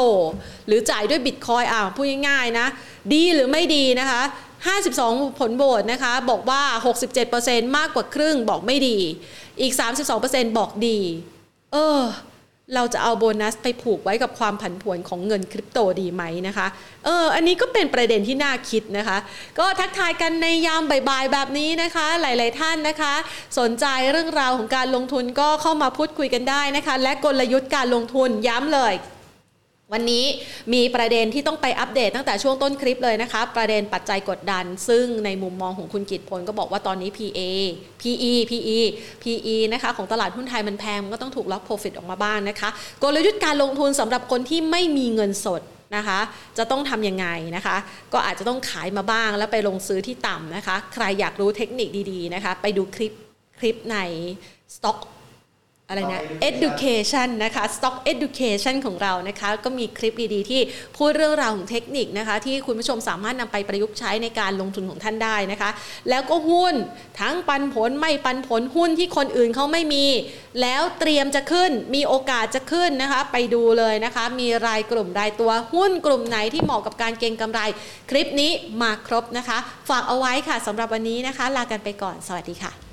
หรือจ่ายด้วยบิตคอยอ้าวพูดง่ายๆนะ ดีหรือไม่ดีนะคะ 52 ผลโหวตนะคะ บอกว่า 67%มากกว่าครึ่งบอกไม่ดี อีก 32%บอกดี เออ เราจะเอาโบนัสไปผูกไว้กับความผันผวนของเงินคริปโตดีไหมนะคะ เออ อันนี้ก็เป็นประเด็นที่น่าคิดนะคะ ก็ทักทายกันในยามบ่ายๆแบบนี้นะคะ หลายๆท่านนะคะ สนใจเรื่องราวของการลงทุนก็เข้ามาพูดคุยกันได้นะคะ และกลยุทธ์การลงทุนย้ำเลย วันนี้มีประเด็นที่ต้องไปอัปเดตตั้งแต่ช่วงต้นคลิปเลยนะคะประเด็นปัจจัยกดดัน ซึ่งในมุมมองของคุณกิตพลก็บอกว่าตอนนี้ PA PE PE PE นะคะของตลาดหุ้นไทยมันแพงมันก็ต้องถูกล็อก profit ออกมาบ้างนะคะ กลยุทธ์การลงทุนสำหรับคนที่ไม่มีเงินสดนะคะ จะต้องทำยังไงนะคะ ก็อาจจะต้องขายมาบ้างแล้วไปลงซื้อที่ต่ำนะคะ ใครอยากรู้เทคนิคดีๆนะคะ ไปดูคลิปคลิปใน Stock อะไรนะ education นะคะ stock education ของเรานะคะ ก็มีคลิปดีๆ ที่พูดเรื่องราวของเทคนิคนะคะ ที่คุณผู้ชมสามารถนำไปประยุกต์ใช้ในการลงทุนของท่านได้นะคะ แล้วก็หุ้นทั้งปันผลไม่ปันผลหุ้นที่คนอื่นเขาไม่มี แล้วเตรียมจะขึ้นมีโอกาสจะขึ้นนะคะ ไปดูเลยนะคะ มีรายกลุ่มรายตัวหุ้นกลุ่มไหนที่เหมาะกับการเก็งกำไร คลิปนี้มาครบนะคะ ฝากเอาไว้ค่ะสำหรับวันนี้นะคะ ลากันไปก่อน สวัสดีค่ะ